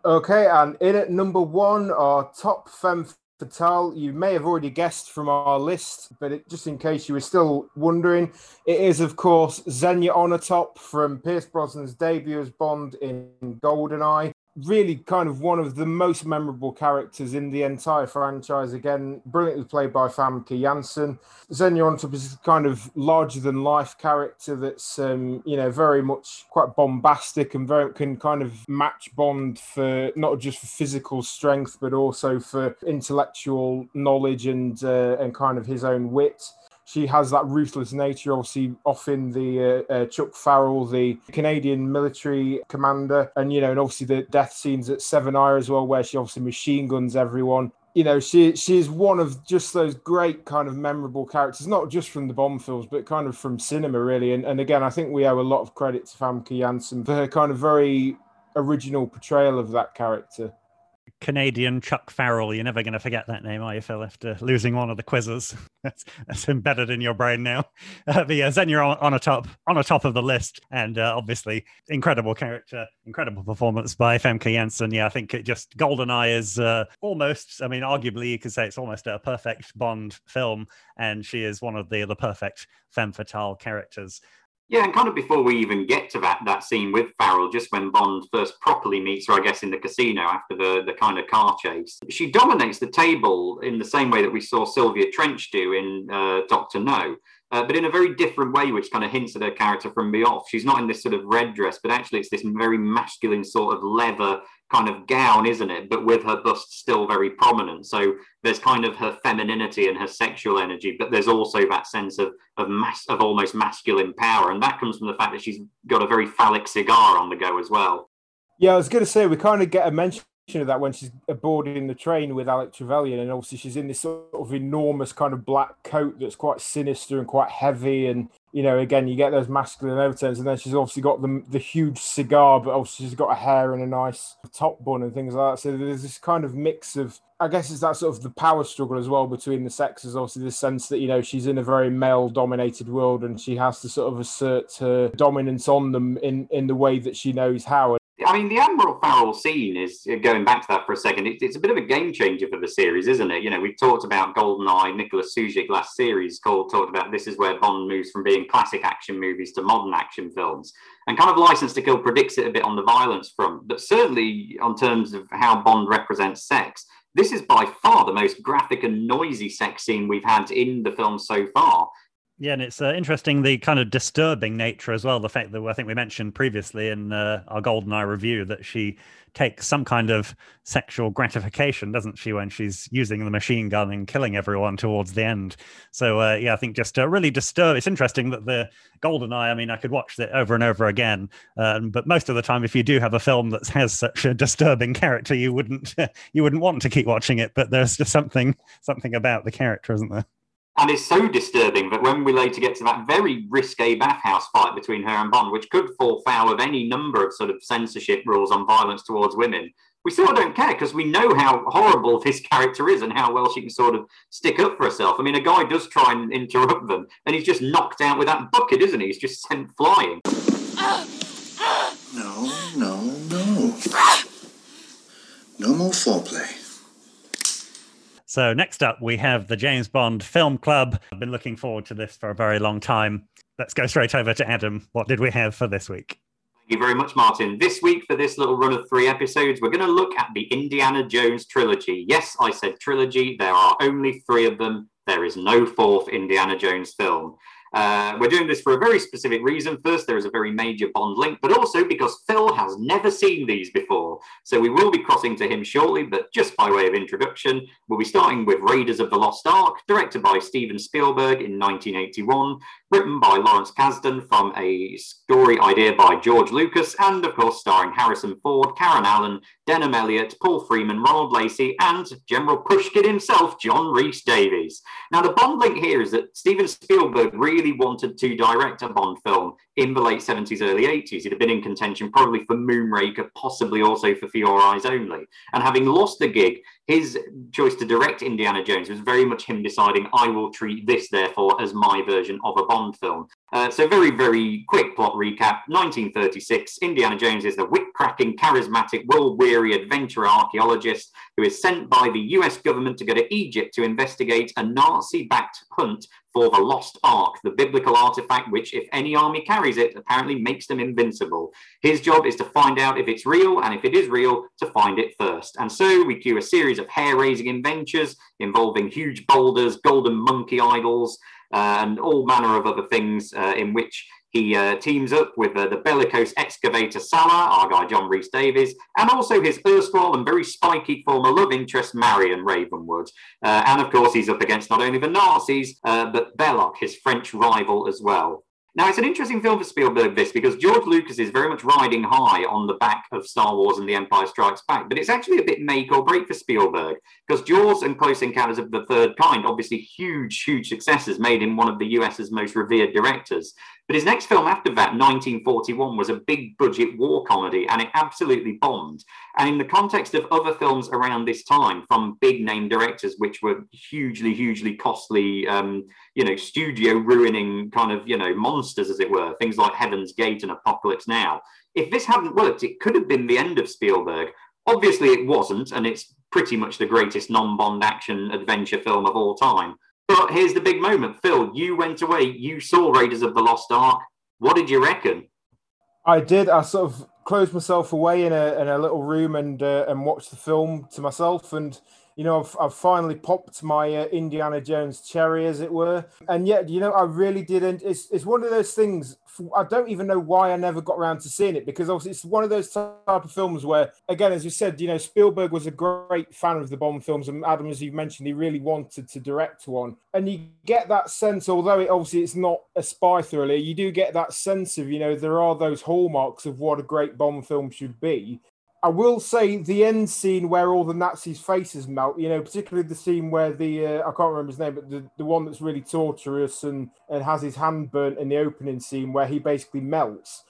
Okay, and in at number one, our top femme Fatale, you may have already guessed from our list, but it, just in case you were still wondering, it is, of course, Xenia Onatopp from Pierce Brosnan's debut as Bond in GoldenEye. Really kind of one of the most memorable characters in the entire franchise. Again, brilliantly played by Famke Janssen. Xenia Onatopp is kind of larger than life character that's um, you know very much quite bombastic and very can kind of match Bond for not just for physical strength but also for intellectual knowledge and uh, and kind of his own wit she has that ruthless nature. Obviously, often the uh, uh, Chuck Farrell, the Canadian military commander, and you know, and obviously the death scenes at Severnaya as well, where she obviously machine guns everyone. You know, she she's one of just those great kind of memorable characters, not just from the Bond films, but kind of from cinema, really. And, and again, I think we owe a lot of credit to Famke Janssen for her kind of very original portrayal of that character. Canadian Chuck Farrell. You're never going to forget that name, are you, Phil, after losing one of the quizzes? that's, that's embedded in your brain now. Uh, but yeah, Xenia on, on a top on a top of the list, and uh, obviously incredible character, incredible performance by Famke Janssen. Yeah, I think it just GoldenEye is uh, almost. I mean, arguably you could say it's almost a perfect Bond film, and she is one of the the perfect femme fatale characters. Yeah, and kind of before we even get to that that scene with Farrell, just when Bond first properly meets her, I guess, in the casino after the, the kind of car chase, she dominates the table in the same way that we saw Sylvia Trench do in uh, Doctor No uh, but in a very different way, which kind of hints at her character from the off. She's not in this sort of red dress, but actually it's this very masculine sort of leather kind of gown, isn't it? But with her bust still very prominent. So there's kind of her femininity and her sexual energy, but there's also that sense of of mass of almost masculine power, and that comes from the fact that she's got a very phallic cigar on the go as well. Yeah, I was going to say we kind of get a mention of that when she's boarding the train with Alec Trevelyan, and obviously she's in this sort of enormous kind of black coat that's quite sinister and quite heavy, and you know, again, you get those masculine overtones, and then she's obviously got the the huge cigar, but also she's got a hair and a nice top bun and things like that. So there's this kind of mix of, I guess, it's that sort of the power struggle as well between the sexes. Obviously, the sense that you know she's in a very male-dominated world, and she has to sort of assert her dominance on them in in the way that she knows how. I mean, the Admiral Farrell scene is going back to that for a second. It, it's a bit of a game changer for the series, isn't it? You know, we've talked about GoldenEye, Nicholas Sujic last series, called talked about this is where Bond moves from being classic action movies to modern action films, and kind of License to Kill predicts it a bit on the violence front, but certainly on terms of how Bond represents sex. This is by far the most graphic and noisy sex scene we've had in the film so far. Yeah, and it's uh, interesting the kind of disturbing nature as well. The fact that I think we mentioned previously in uh, our GoldenEye review that she takes some kind of sexual gratification, doesn't she, when she's using the machine gun and killing everyone towards the end? So, uh, yeah, I think just uh, really disturb. It's interesting that the GoldenEye, I mean, I could watch it over and over again, um, but most of the time, if you do have a film that has such a disturbing character, you wouldn't you wouldn't want to keep watching it. But there's just something something about the character, isn't there? And it's so disturbing that when we later get to that very risque bathhouse fight between her and Bond, which could fall foul of any number of sort of censorship rules on violence towards women, we still don't care because we know how horrible this character is and how well she can sort of stick up for herself. I mean, a guy does try and interrupt them, and he's just knocked out with that bucket, isn't he? He's just sent flying. No, no, no. No more foreplay. So, next up, we have the James Bond Film Club. I've been looking forward to this for a very long time. Let's go straight over to Adam. What did we have for this week? Thank you very much, Martin. This week, for this little run of three episodes, we're going to look at the Indiana Jones trilogy. Yes, I said trilogy. There are only three of them. There is no fourth Indiana Jones film. Uh, we're doing this for a very specific reason. First, there is a very major Bond link, but also because Phil has never seen these before. So we will be crossing to him shortly, but just by way of introduction, we'll be starting with Raiders of the Lost Ark, directed by Steven Spielberg in 1981, written by Lawrence Kasdan from a story idea by George Lucas, and of course starring Harrison Ford, Karen Allen, Denholm Elliott, Paul Freeman, Ronald Lacey, and General Pushkin himself, John Rhys Davies. Now, the Bond link here is that Steven Spielberg really wanted to direct a Bond film in the late 70s, early 80s. He'd have been in contention probably for Moonraker, possibly also for For Your Eyes Only. And having lost the gig, his choice to direct Indiana Jones was very much him deciding, I will treat this, therefore, as my version of a Bond film. Uh, so, very, very quick plot recap 1936. Indiana Jones is the whip cracking, charismatic, world weary adventurer archaeologist who is sent by the US government to go to Egypt to investigate a Nazi backed hunt for the Lost Ark, the biblical artifact which, if any army carries it, apparently makes them invincible. His job is to find out if it's real, and if it is real, to find it first. And so we cue a series of hair raising adventures involving huge boulders, golden monkey idols and all manner of other things uh, in which he uh, teams up with uh, the bellicose excavator Sallah, our guy John Rhys Davies, and also his erstwhile and very spiky former love interest Marion Ravenwood. Uh, and of course, he's up against not only the Nazis, uh, but Belloq, his French rival, as well. Now, it's an interesting film for Spielberg, this, because George Lucas is very much riding high on the back of Star Wars and The Empire Strikes Back, but it's actually a bit make or break for Spielberg, because Jaws and Close Encounters of the Third Kind, obviously huge, huge successes, made him one of the US's most revered directors. But his next film after that, 1941, was a big budget war comedy, and it absolutely bombed. And in the context of other films around this time, from big name directors, which were hugely, hugely costly, um, you know, studio ruining kind of, you know, monsters, as it were, things like Heaven's Gate and Apocalypse Now. If this hadn't worked, it could have been the end of Spielberg. Obviously, it wasn't, and it's pretty much the greatest non Bond action adventure film of all time. But here's the big moment. Phil, you went away, you saw Raiders of the Lost Ark. What did you reckon? I did. I sort of closed myself away in a, in a little room and uh, and watched the film to myself. And you know, I've, I've finally popped my uh, Indiana Jones cherry, as it were. And yet, you know, I really didn't. It's, it's one of those things. I don't even know why I never got around to seeing it because obviously it's one of those type of films where, again, as you said, you know, Spielberg was a great fan of the Bond films, and Adam, as you mentioned, he really wanted to direct one. And you get that sense, although it obviously it's not a spy thriller, you do get that sense of, you know, there are those hallmarks of what a great Bond film should be. I will say the end scene where all the Nazis' faces melt, you know, particularly the scene where the uh, I can't remember his name, but the, the one that's really torturous and, and has his hand burnt in the opening scene where he basically melts.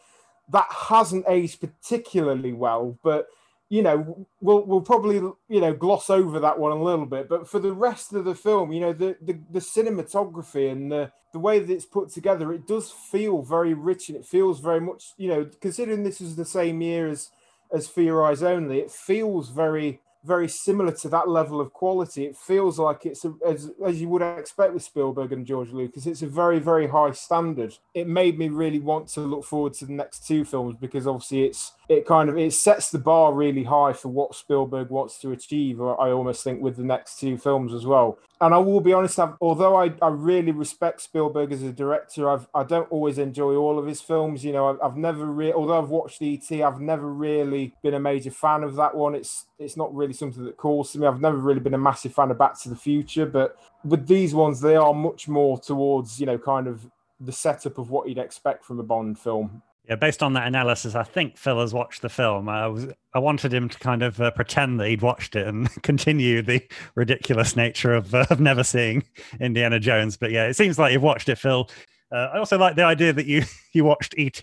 That hasn't aged particularly well, but you know, we'll we'll probably you know gloss over that one a little bit. But for the rest of the film, you know, the the, the cinematography and the the way that it's put together, it does feel very rich and it feels very much, you know, considering this is the same year as as For Your Eyes Only, it feels very very similar to that level of quality. It feels like it's a, as as you would expect with Spielberg and George Lucas. It's a very very high standard. It made me really want to look forward to the next two films because obviously it's it kind of it sets the bar really high for what Spielberg wants to achieve. I almost think with the next two films as well. And I will be honest, I've, although I, I really respect Spielberg as a director, I've I don't always enjoy all of his films. You know, I've, I've never really, although I've watched ET, I've never really been a major fan of that one. It's it's not really something that calls to me. I've never really been a massive fan of Back to the Future, but with these ones, they are much more towards you know kind of the setup of what you'd expect from a Bond film. Yeah, based on that analysis, I think Phil has watched the film. I was I wanted him to kind of uh, pretend that he'd watched it and continue the ridiculous nature of, uh, of never seeing Indiana Jones. But yeah, it seems like you've watched it, Phil. Uh, I also like the idea that you you watched ET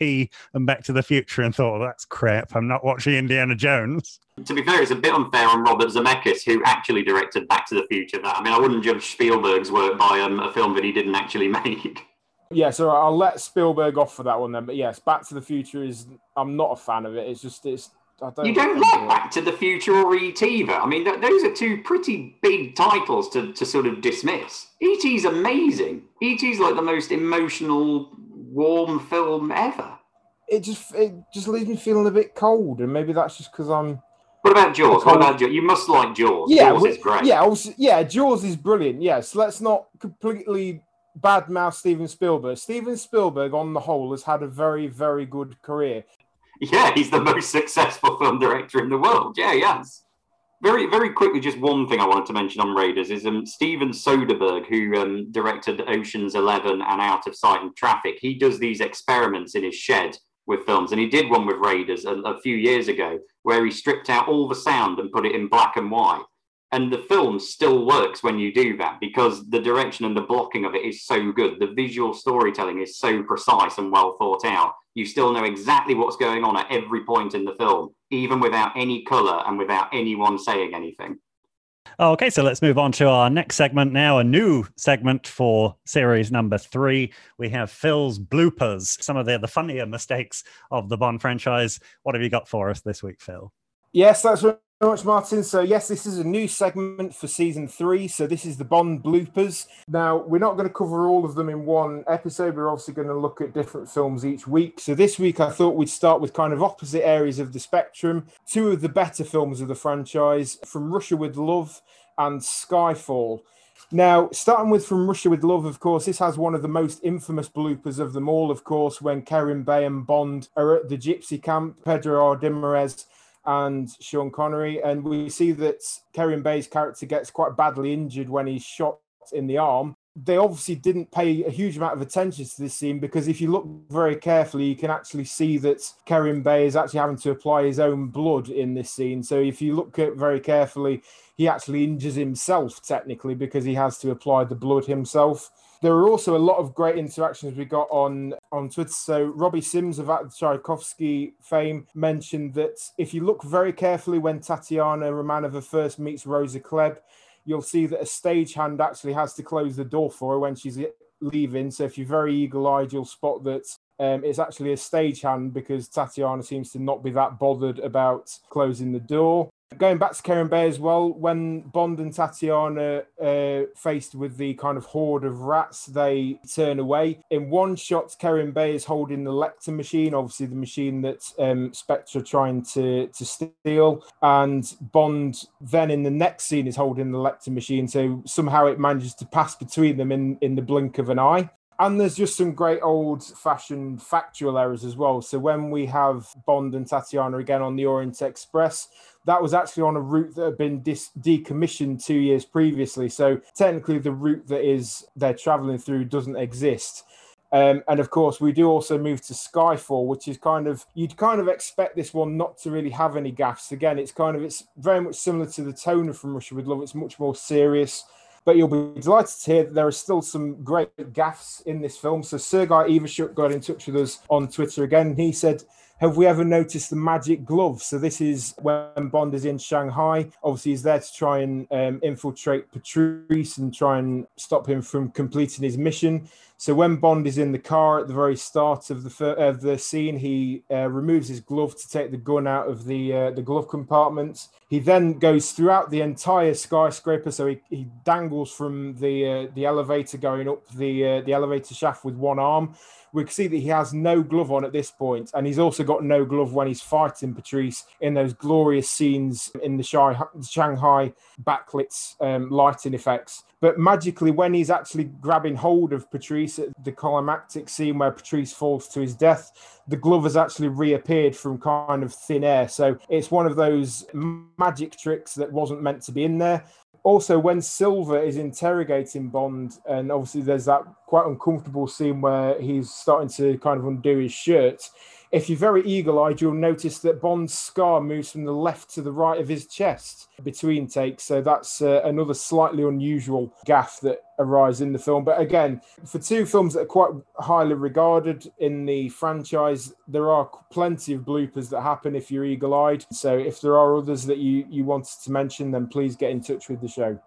and Back to the Future and thought, well, "That's crap. I'm not watching Indiana Jones." To be fair, it's a bit unfair on Robert Zemeckis, who actually directed Back to the Future. That I mean, I wouldn't judge Spielberg's work by um, a film that he didn't actually make. Yeah, so I'll let Spielberg off for that one then. But yes, Back to the Future is I'm not a fan of it. It's just it's don't you don't like Back to the Future or ET either. I mean, th- those are two pretty big titles to, to sort of dismiss. ET's amazing. ET's like the most emotional, warm film ever. It just it just leaves me feeling a bit cold, and maybe that's just because I'm. What about Jaws? What about Jaws? You must like Jaws. Yeah, Jaws is great. Yeah, also, yeah, Jaws is brilliant. Yes, let's not completely badmouth Steven Spielberg. Steven Spielberg, on the whole, has had a very, very good career. Yeah, he's the most successful film director in the world. Yeah, yes. Very, very quickly, just one thing I wanted to mention on Raiders is um, Steven Soderbergh, who um, directed Ocean's Eleven and Out of Sight and Traffic. He does these experiments in his shed with films, and he did one with Raiders a, a few years ago, where he stripped out all the sound and put it in black and white and the film still works when you do that because the direction and the blocking of it is so good. The visual storytelling is so precise and well thought out. You still know exactly what's going on at every point in the film, even without any color and without anyone saying anything. Okay, so let's move on to our next segment now. A new segment for series number three. We have Phil's bloopers, some of the, the funnier mistakes of the Bond franchise. What have you got for us this week, Phil? Yes, that's very much, Martin. So, yes, this is a new segment for season three. So, this is the Bond bloopers. Now, we're not going to cover all of them in one episode. We're obviously going to look at different films each week. So, this week, I thought we'd start with kind of opposite areas of the spectrum. Two of the better films of the franchise From Russia with Love and Skyfall. Now, starting with From Russia with Love, of course, this has one of the most infamous bloopers of them all, of course, when Kerim Bey and Bond are at the gypsy camp, Pedro Armendáriz and Sean Connery. And we see that Kerim Bey's character gets quite badly injured when he's shot in the arm. They obviously didn't pay a huge amount of attention to this scene because if you look very carefully, you can actually see that Kerim Bey is actually having to apply his own blood in this scene. So if you look at very carefully, he actually injures himself technically because he has to apply the blood himself. There are also a lot of great interactions we got on on Twitter. So Robbie Sims of at Tchaikovsky fame mentioned that if you look very carefully when Tatiana Romanova first meets Rosa Klebb, you'll see that a stagehand actually has to close the door for her when she's leaving. So if you're very eagle-eyed, you'll spot that um, it's actually a stagehand because Tatiana seems to not be that bothered about closing the door. Going back to Kerim Bey as well, when Bond and Tatiana uh, faced with the kind of horde of rats, they turn away. In one shot, Kerim Bey is holding the Lektor machine, obviously the machine that um, Spectre trying to, to steal. And Bond then in the next scene is holding the Lektor machine. So somehow it manages to pass between them in, in the blink of an eye. And there's just some great old fashioned factual errors as well. So when we have Bond and Tatiana again on the Orient Express, that was actually on a route that had been dis- decommissioned two years previously. So technically, the route that is they're traveling through doesn't exist. Um, and of course, we do also move to Skyfall, which is kind of you'd kind of expect this one not to really have any gaffes. Again, it's kind of it's very much similar to the tone From Russia with Love. It's much more serious. But you'll be delighted to hear that there are still some great gaffes in this film. So Sergei Ivashuk got in touch with us on Twitter again. He said have we ever noticed the magic glove? So this is when Bond is in Shanghai. Obviously, he's there to try and um, infiltrate Patrice and try and stop him from completing his mission. So when Bond is in the car at the very start of the of the scene, he uh, removes his glove to take the gun out of the uh, the glove compartment. He then goes throughout the entire skyscraper, so he, he dangles from the uh, the elevator going up the uh, the elevator shaft with one arm we can see that he has no glove on at this point, and he's also got no glove when he's fighting Patrice in those glorious scenes in the Shanghai backlit um, lighting effects. But magically, when he's actually grabbing hold of Patrice at the climactic scene where Patrice falls to his death, the glove has actually reappeared from kind of thin air. So it's one of those magic tricks that wasn't meant to be in there. Also when Silva is interrogating Bond, and obviously there's that quite uncomfortable scene where he's starting to kind of undo his shirt if you're very eagle eyed, you'll notice that Bond's scar moves from the left to the right of his chest between takes. So that's uh, another slightly unusual gaff that arises in the film. But again, for two films that are quite highly regarded in the franchise, there are plenty of bloopers that happen if you're eagle eyed. So if there are others that you, you wanted to mention, then please get in touch with the show.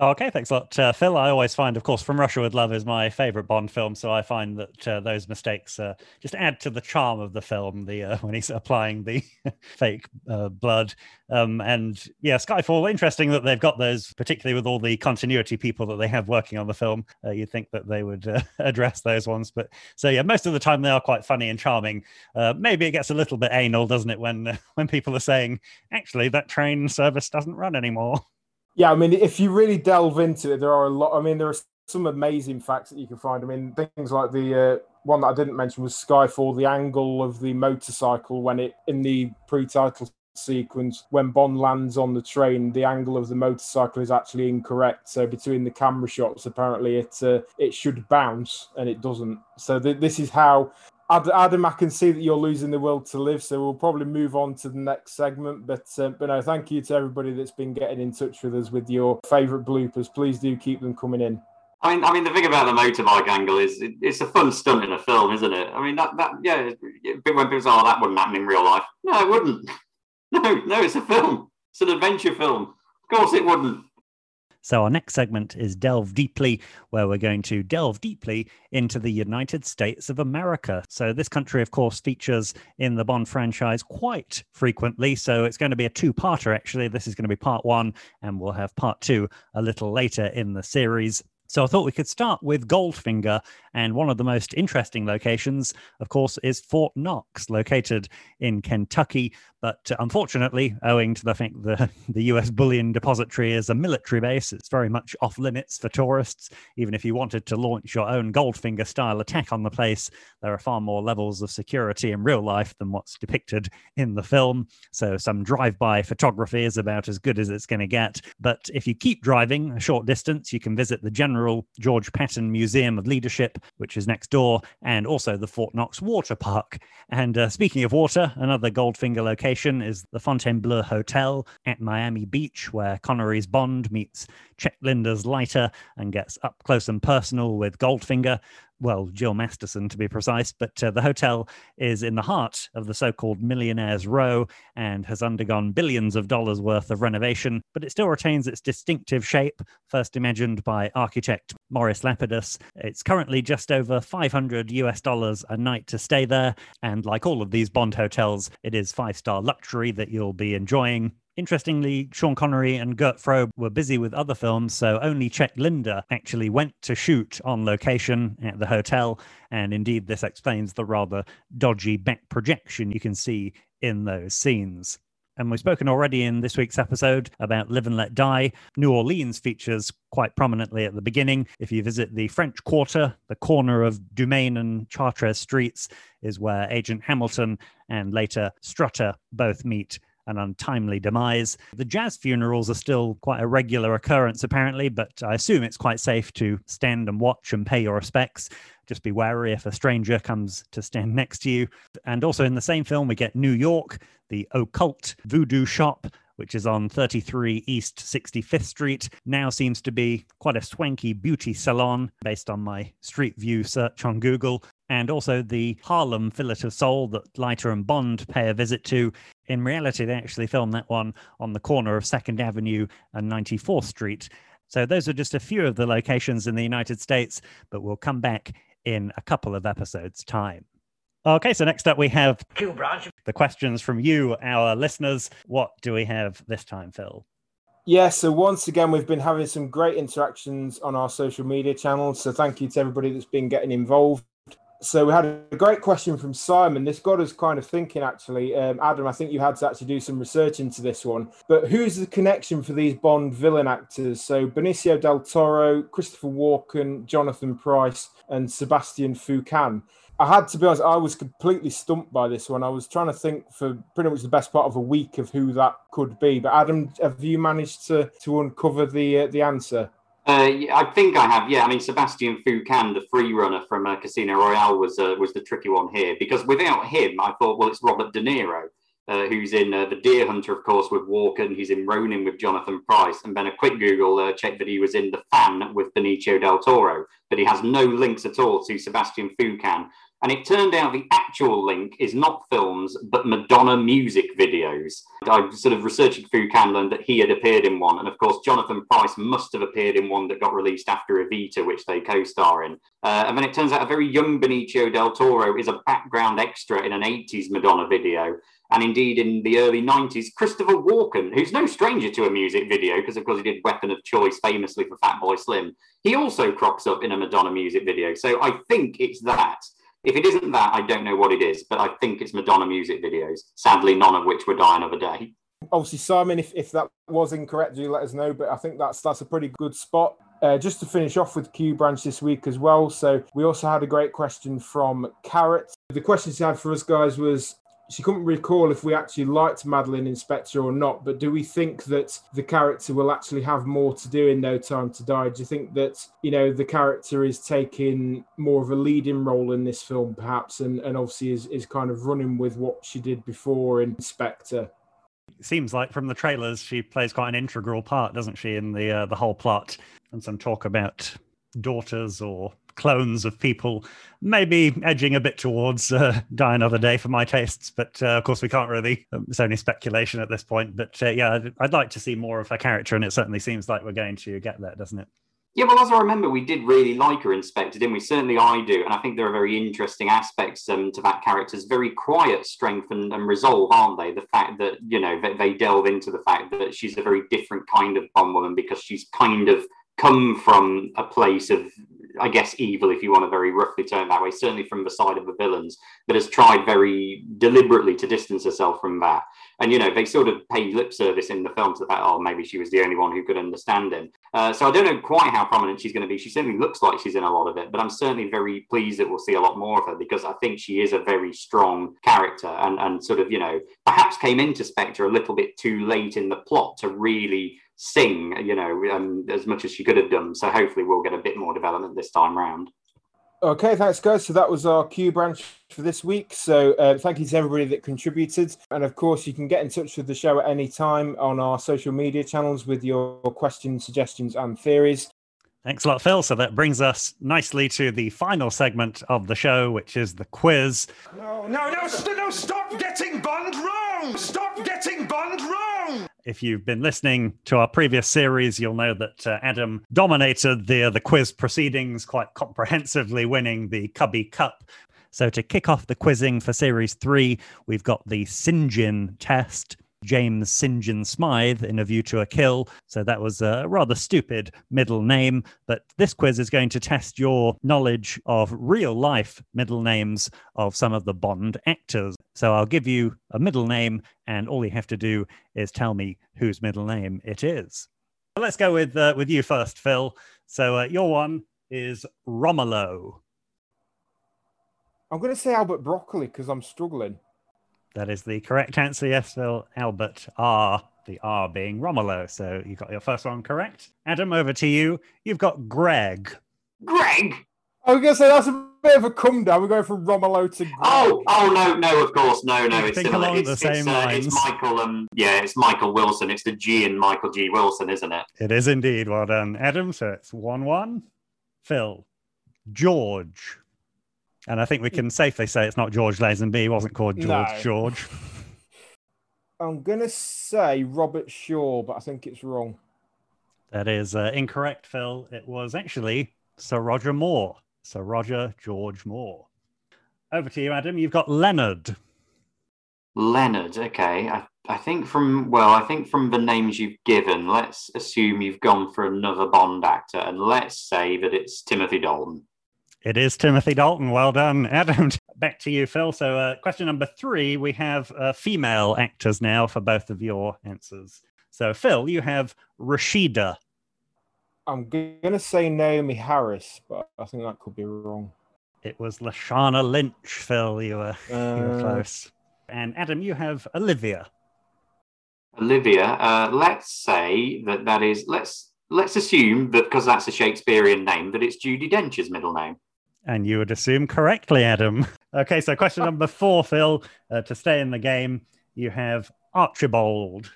Okay, thanks a lot, uh, Phil. I always find, of course, From Russia with Love is my favorite Bond film, so I find that uh, those mistakes uh, just add to the charm of the film. The uh, when he's applying the fake uh, blood, um, and yeah, Skyfall. Interesting that they've got those, particularly with all the continuity people that they have working on the film. Uh, you'd think that they would address those ones, but so yeah, most of the time they are quite funny and charming. maybe it gets a little bit anal, doesn't it, when when people are saying, actually, that train service doesn't run anymore. Yeah, I mean, if you really delve into it, there are a lot. I mean, there are some amazing facts that you can find. I mean, things like the uh, one that I didn't mention was Skyfall, the angle of the motorcycle when it in the pre-title sequence when Bond lands on the train, the angle of the motorcycle is actually incorrect. So between the camera shots, apparently it uh, it should bounce and it doesn't. So th- this is how Adam, I can see that you're losing the will to live, so we'll probably move on to the next segment. But uh, but no, thank you to everybody that's been getting in touch with us with your favourite bloopers. Please do keep them coming in. I mean, I mean, the thing about the motorbike angle is it, it's a fun stunt in a film, isn't it? I mean, that that yeah, when people say, "Oh, that wouldn't happen in real life," no, it wouldn't. No, no, it's a film. It's an adventure film. Of course it wouldn't. So, our next segment is Delve Deeply, where we're going to delve deeply into the United States of America. So, this country, of course, features in the Bond franchise quite frequently. So, it's going to be a two parter, actually. This is going to be part one, and we'll have part two a little later in the series. So I thought we could start with Goldfinger, and one of the most interesting locations, of course, is Fort Knox, located in Kentucky. But uh, unfortunately, owing to the fact that the US bullion depository is a military base, it's very much off limits for tourists. Even if you wanted to launch your own Goldfinger style attack on the place, there are far more levels of security in real life than what's depicted in the film. So some drive by photography is about as good as it's going to get. But if you keep driving a short distance, you can visit the General George Patton Museum of Leadership, which is next door, and also the Fort Knox Water Park. And uh, speaking of water, another Goldfinger location is the Fontainebleau Hotel at Miami Beach, where Connery's Bond meets Cec Linder's Leiter and gets up close and personal with Goldfinger well, Jill Masterson to be precise, but uh, the hotel is in the heart of the so called Millionaire's Row and has undergone billions of dollars worth of renovation, but it still retains its distinctive shape, first imagined by architect Morris Lapidus. It's currently just over 500 US dollars a night to stay there, and like all of these Bond hotels, it is five star luxury that you'll be enjoying Interestingly, Sean Connery and Gert Frobe were busy with other films, so only Cec Linder actually went to shoot on location at the hotel. And indeed, this explains the rather dodgy back projection you can see in those scenes. And we've spoken already in this week's episode about Live and Let Die. New Orleans features quite prominently at the beginning. If you visit the French Quarter, the corner of Dumaine and Chartres streets is where Agent Hamilton and later Strutter both meet an untimely demise. The jazz funerals are still quite a regular occurrence, apparently, but I assume it's quite safe to stand and watch and pay your respects. Just be wary if a stranger comes to stand next to you. And also in the same film, we get New York, the occult voodoo shop, which is on 33 East 65th Street, now seems to be quite a swanky beauty salon based on my Street View search on Google. And also the Harlem Fillet of Soul that Leiter and Bond pay a visit to. In reality, they actually filmed that one on the corner of 2nd Avenue and 94th Street. So those are just a few of the locations in the United States, but we'll come back in a couple of episodes' time. Okay, so next up we have Q branch. the questions from you, our listeners. What do we have this time, Phil? Yeah, so once again, we've been having some great interactions on our social media channels. So thank you to everybody that's been getting involved. So we had a great question from Simon. This got us kind of thinking, actually. Um, Adam, I think you had to actually do some research into this one. But who's the connection for these Bond villain actors? So Benicio del Toro, Christopher Walken, Jonathan Pryce, and Sébastien Foucan. I had to be honest, I was completely stumped by this one. I was trying to think for pretty much the best part of a week of who that could be. But Adam, have you managed to to uncover the uh, the answer? Uh, I think I have. Yeah, I mean Sébastien Foucan, the free runner from uh, Casino Royale, was uh, was the tricky one here because without him, I thought, well, it's Robert De Niro, uh, who's in uh, the Deer Hunter, of course, with Walken. He's in Ronin with Jonathan Pryce, and then a quick Google checked that he was in The Fan with Benicio del Toro, but he has no links at all to Sébastien Foucan. And it turned out the actual link is not films, but Madonna music videos. I sort of researching through Canlan that he had appeared in one. And of course, Jonathan Pryce must have appeared in one that got released after Evita, which they co star in. Uh, and then it turns out a very young Benicio del Toro is a background extra in an 80s Madonna video. And indeed, in the early 90s, Christopher Walken, who's no stranger to a music video, because of course he did Weapon of Choice famously for Fatboy Slim, he also crops up in a Madonna music video. So I think it's that. If it isn't that, I don't know what it is, but I think it's Madonna music videos. Sadly, none of which were Die Another Day. Obviously, Simon, if, if that was incorrect, do let us know. But I think that's that's a pretty good spot. Uh, just to finish off with Q Branch this week as well. So we also had a great question from Carrot. The question she had for us guys was she couldn't recall if we actually liked Madeleine in Spectre or not, but do we think that the character will actually have more to do in No Time to Die? Do you think that, you know, the character is taking more of a leading role in this film, perhaps, and, and obviously is, is kind of running with what she did before in Spectre? seems like from the trailers she plays quite an integral part, doesn't she, in the uh, the whole plot, and some talk about daughters or clones of people, maybe edging a bit towards uh, Die Another Day for my tastes. But uh, of course, we can't really, um, it's only speculation at this point. But uh, yeah, I'd, I'd like to see more of her character, and it certainly seems like we're going to get that, doesn't it? Yeah, well, as I remember, we did really like her in Spectre, didn't we? Certainly I do. And I think there are very interesting aspects um, to that character's very quiet strength and, and resolve, aren't they? The fact that, you know, they, they delve into the fact that she's a very different kind of Bond woman because she's kind of come from a place of I guess evil, if you want to very roughly it that way, certainly from the side of the villains, but has tried very deliberately to distance herself from that. And you know, they sort of pay lip service in the film to the fact, oh, maybe she was the only one who could understand him. Uh, so I don't know quite how prominent she's going to be. She certainly looks like she's in a lot of it, but I'm certainly very pleased that we'll see a lot more of her because I think she is a very strong character and and sort of you know perhaps came into Spectre a little bit too late in the plot to really sing, you know, um, as much as she could have done. So hopefully we'll get a bit more development this time round. Okay, thanks, guys. So that was our Q branch for this week. So uh, thank you to everybody that contributed. And of course, you can get in touch with the show at any time on our social media channels with your questions, suggestions, and theories. Thanks a lot, Phil. So that brings us nicely to the final segment of the show, which is the quiz. No, no, no, st- no, stop getting Bond wrong! Stop getting Bond wrong! If you've been listening to our previous series, you'll know that uh, Adam dominated the, the quiz proceedings quite comprehensively, winning the Cubby Cup. So, to kick off the quizzing for series three, we've got the Sinjin test. James St. John Smythe in A View to a Kill. So that was a rather stupid middle name. But this quiz is going to test your knowledge of real life middle names of some of the Bond actors. So I'll give you a middle name, and all you have to do is tell me whose middle name it is. Let's go with uh, with you first, Phil. So uh, your one is Romolo. I'm going to say Albert Broccoli because I'm struggling. That is the correct answer. Yes, Phil. Albert R. The R being Romolo. So you got your first one correct. Adam, over to you. You've got Greg. Greg? I was going to say that's a bit of a come down. We're going from Romolo to Greg. Oh, oh no, no, of course, no, no. It's Think similar. along It's, the it's, same uh, it's. Michael. Um, yeah, it's Michael Wilson. It's the G in Michael G. Wilson, isn't it? It is indeed. Well done, Adam. So it's 1 1. Phil. George. And I think we can safely say it's not George Lazenby. He wasn't called George No. George. I'm going to say Robert Shaw, but I think it's wrong. That is uh, incorrect, Phil. It was actually Sir Roger Moore. Sir Roger George Moore. Over to you, Adam. You've got Leonard. Leonard. Okay, I, I think from well, I think from the names you've given, let's assume you've gone for another Bond actor, and let's say that it's Timothy Dalton. It is Timothy Dalton. Well done, Adam. Back to you, Phil. So, uh, question number three we have uh, female actors now for both of your answers. So, Phil, you have Rashida. I'm going to say Naomie Harris, but I think that could be wrong. It was Lashana Lynch, Phil. You were, you were Uh, close. And Adam, you have Olivia. Olivia. Uh, let's say that that is let's let's assume that because that's a Shakespearean name, that it's Judi Dench's middle name. And you would assume correctly, Adam. Okay, so question number four, Phil. Uh, to stay in the game, you have Archibald.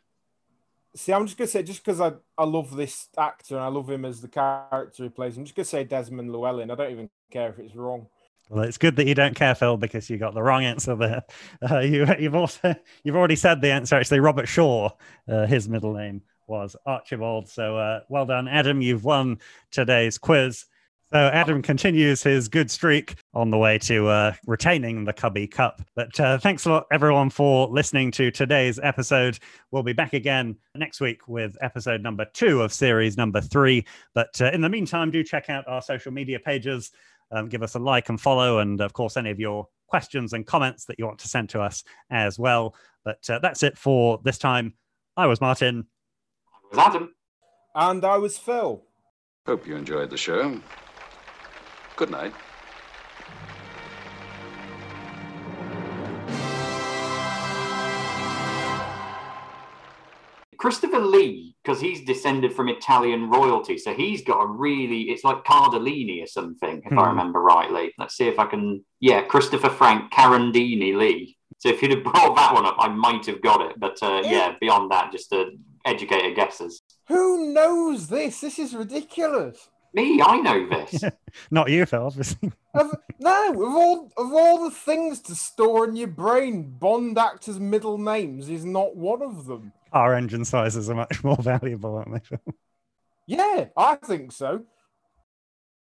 See, I'm just going to say, just because I, I love this actor and I love him as the character he plays, I'm just going to say Desmond Llewellyn. I don't even care if it's wrong. Well, it's good that you don't care, Phil, because you got the wrong answer there. Uh, you, you've also you've already said the answer. Actually, Robert Shaw, uh, his middle name was Archibald. So uh, well done, Adam. You've won today's quiz. So Adam continues his good streak on the way to uh, retaining the Cubby Cup. But uh, thanks a lot, everyone, for listening to today's episode. We'll be back again next week with episode number two of series number three. But uh, in the meantime, do check out our social media pages. Um, give us a like and follow, and of course, any of your questions and comments that you want to send to us as well. But uh, that's it for this time. I was Martin. I was Adam. And I was Phil. Hope you enjoyed the show. Good night. Christopher Lee, because he's descended from Italian royalty, so he's got a really it's like Cardellini or something, if Hmm. I remember rightly. Let's see if I can. Yeah, Christopher Frank Carandini Lee. So if you'd have brought that one up, I might have got it. But uh, yeah, beyond that, just to educated guesses. Who knows this? This is ridiculous. Me, I know this. Not you, Phil, obviously. Of, no, of all of all the things to store in your brain, Bond actors' middle names is not one of them. Car engine sizes are much more valuable, aren't they, Phil? Yeah, I think so.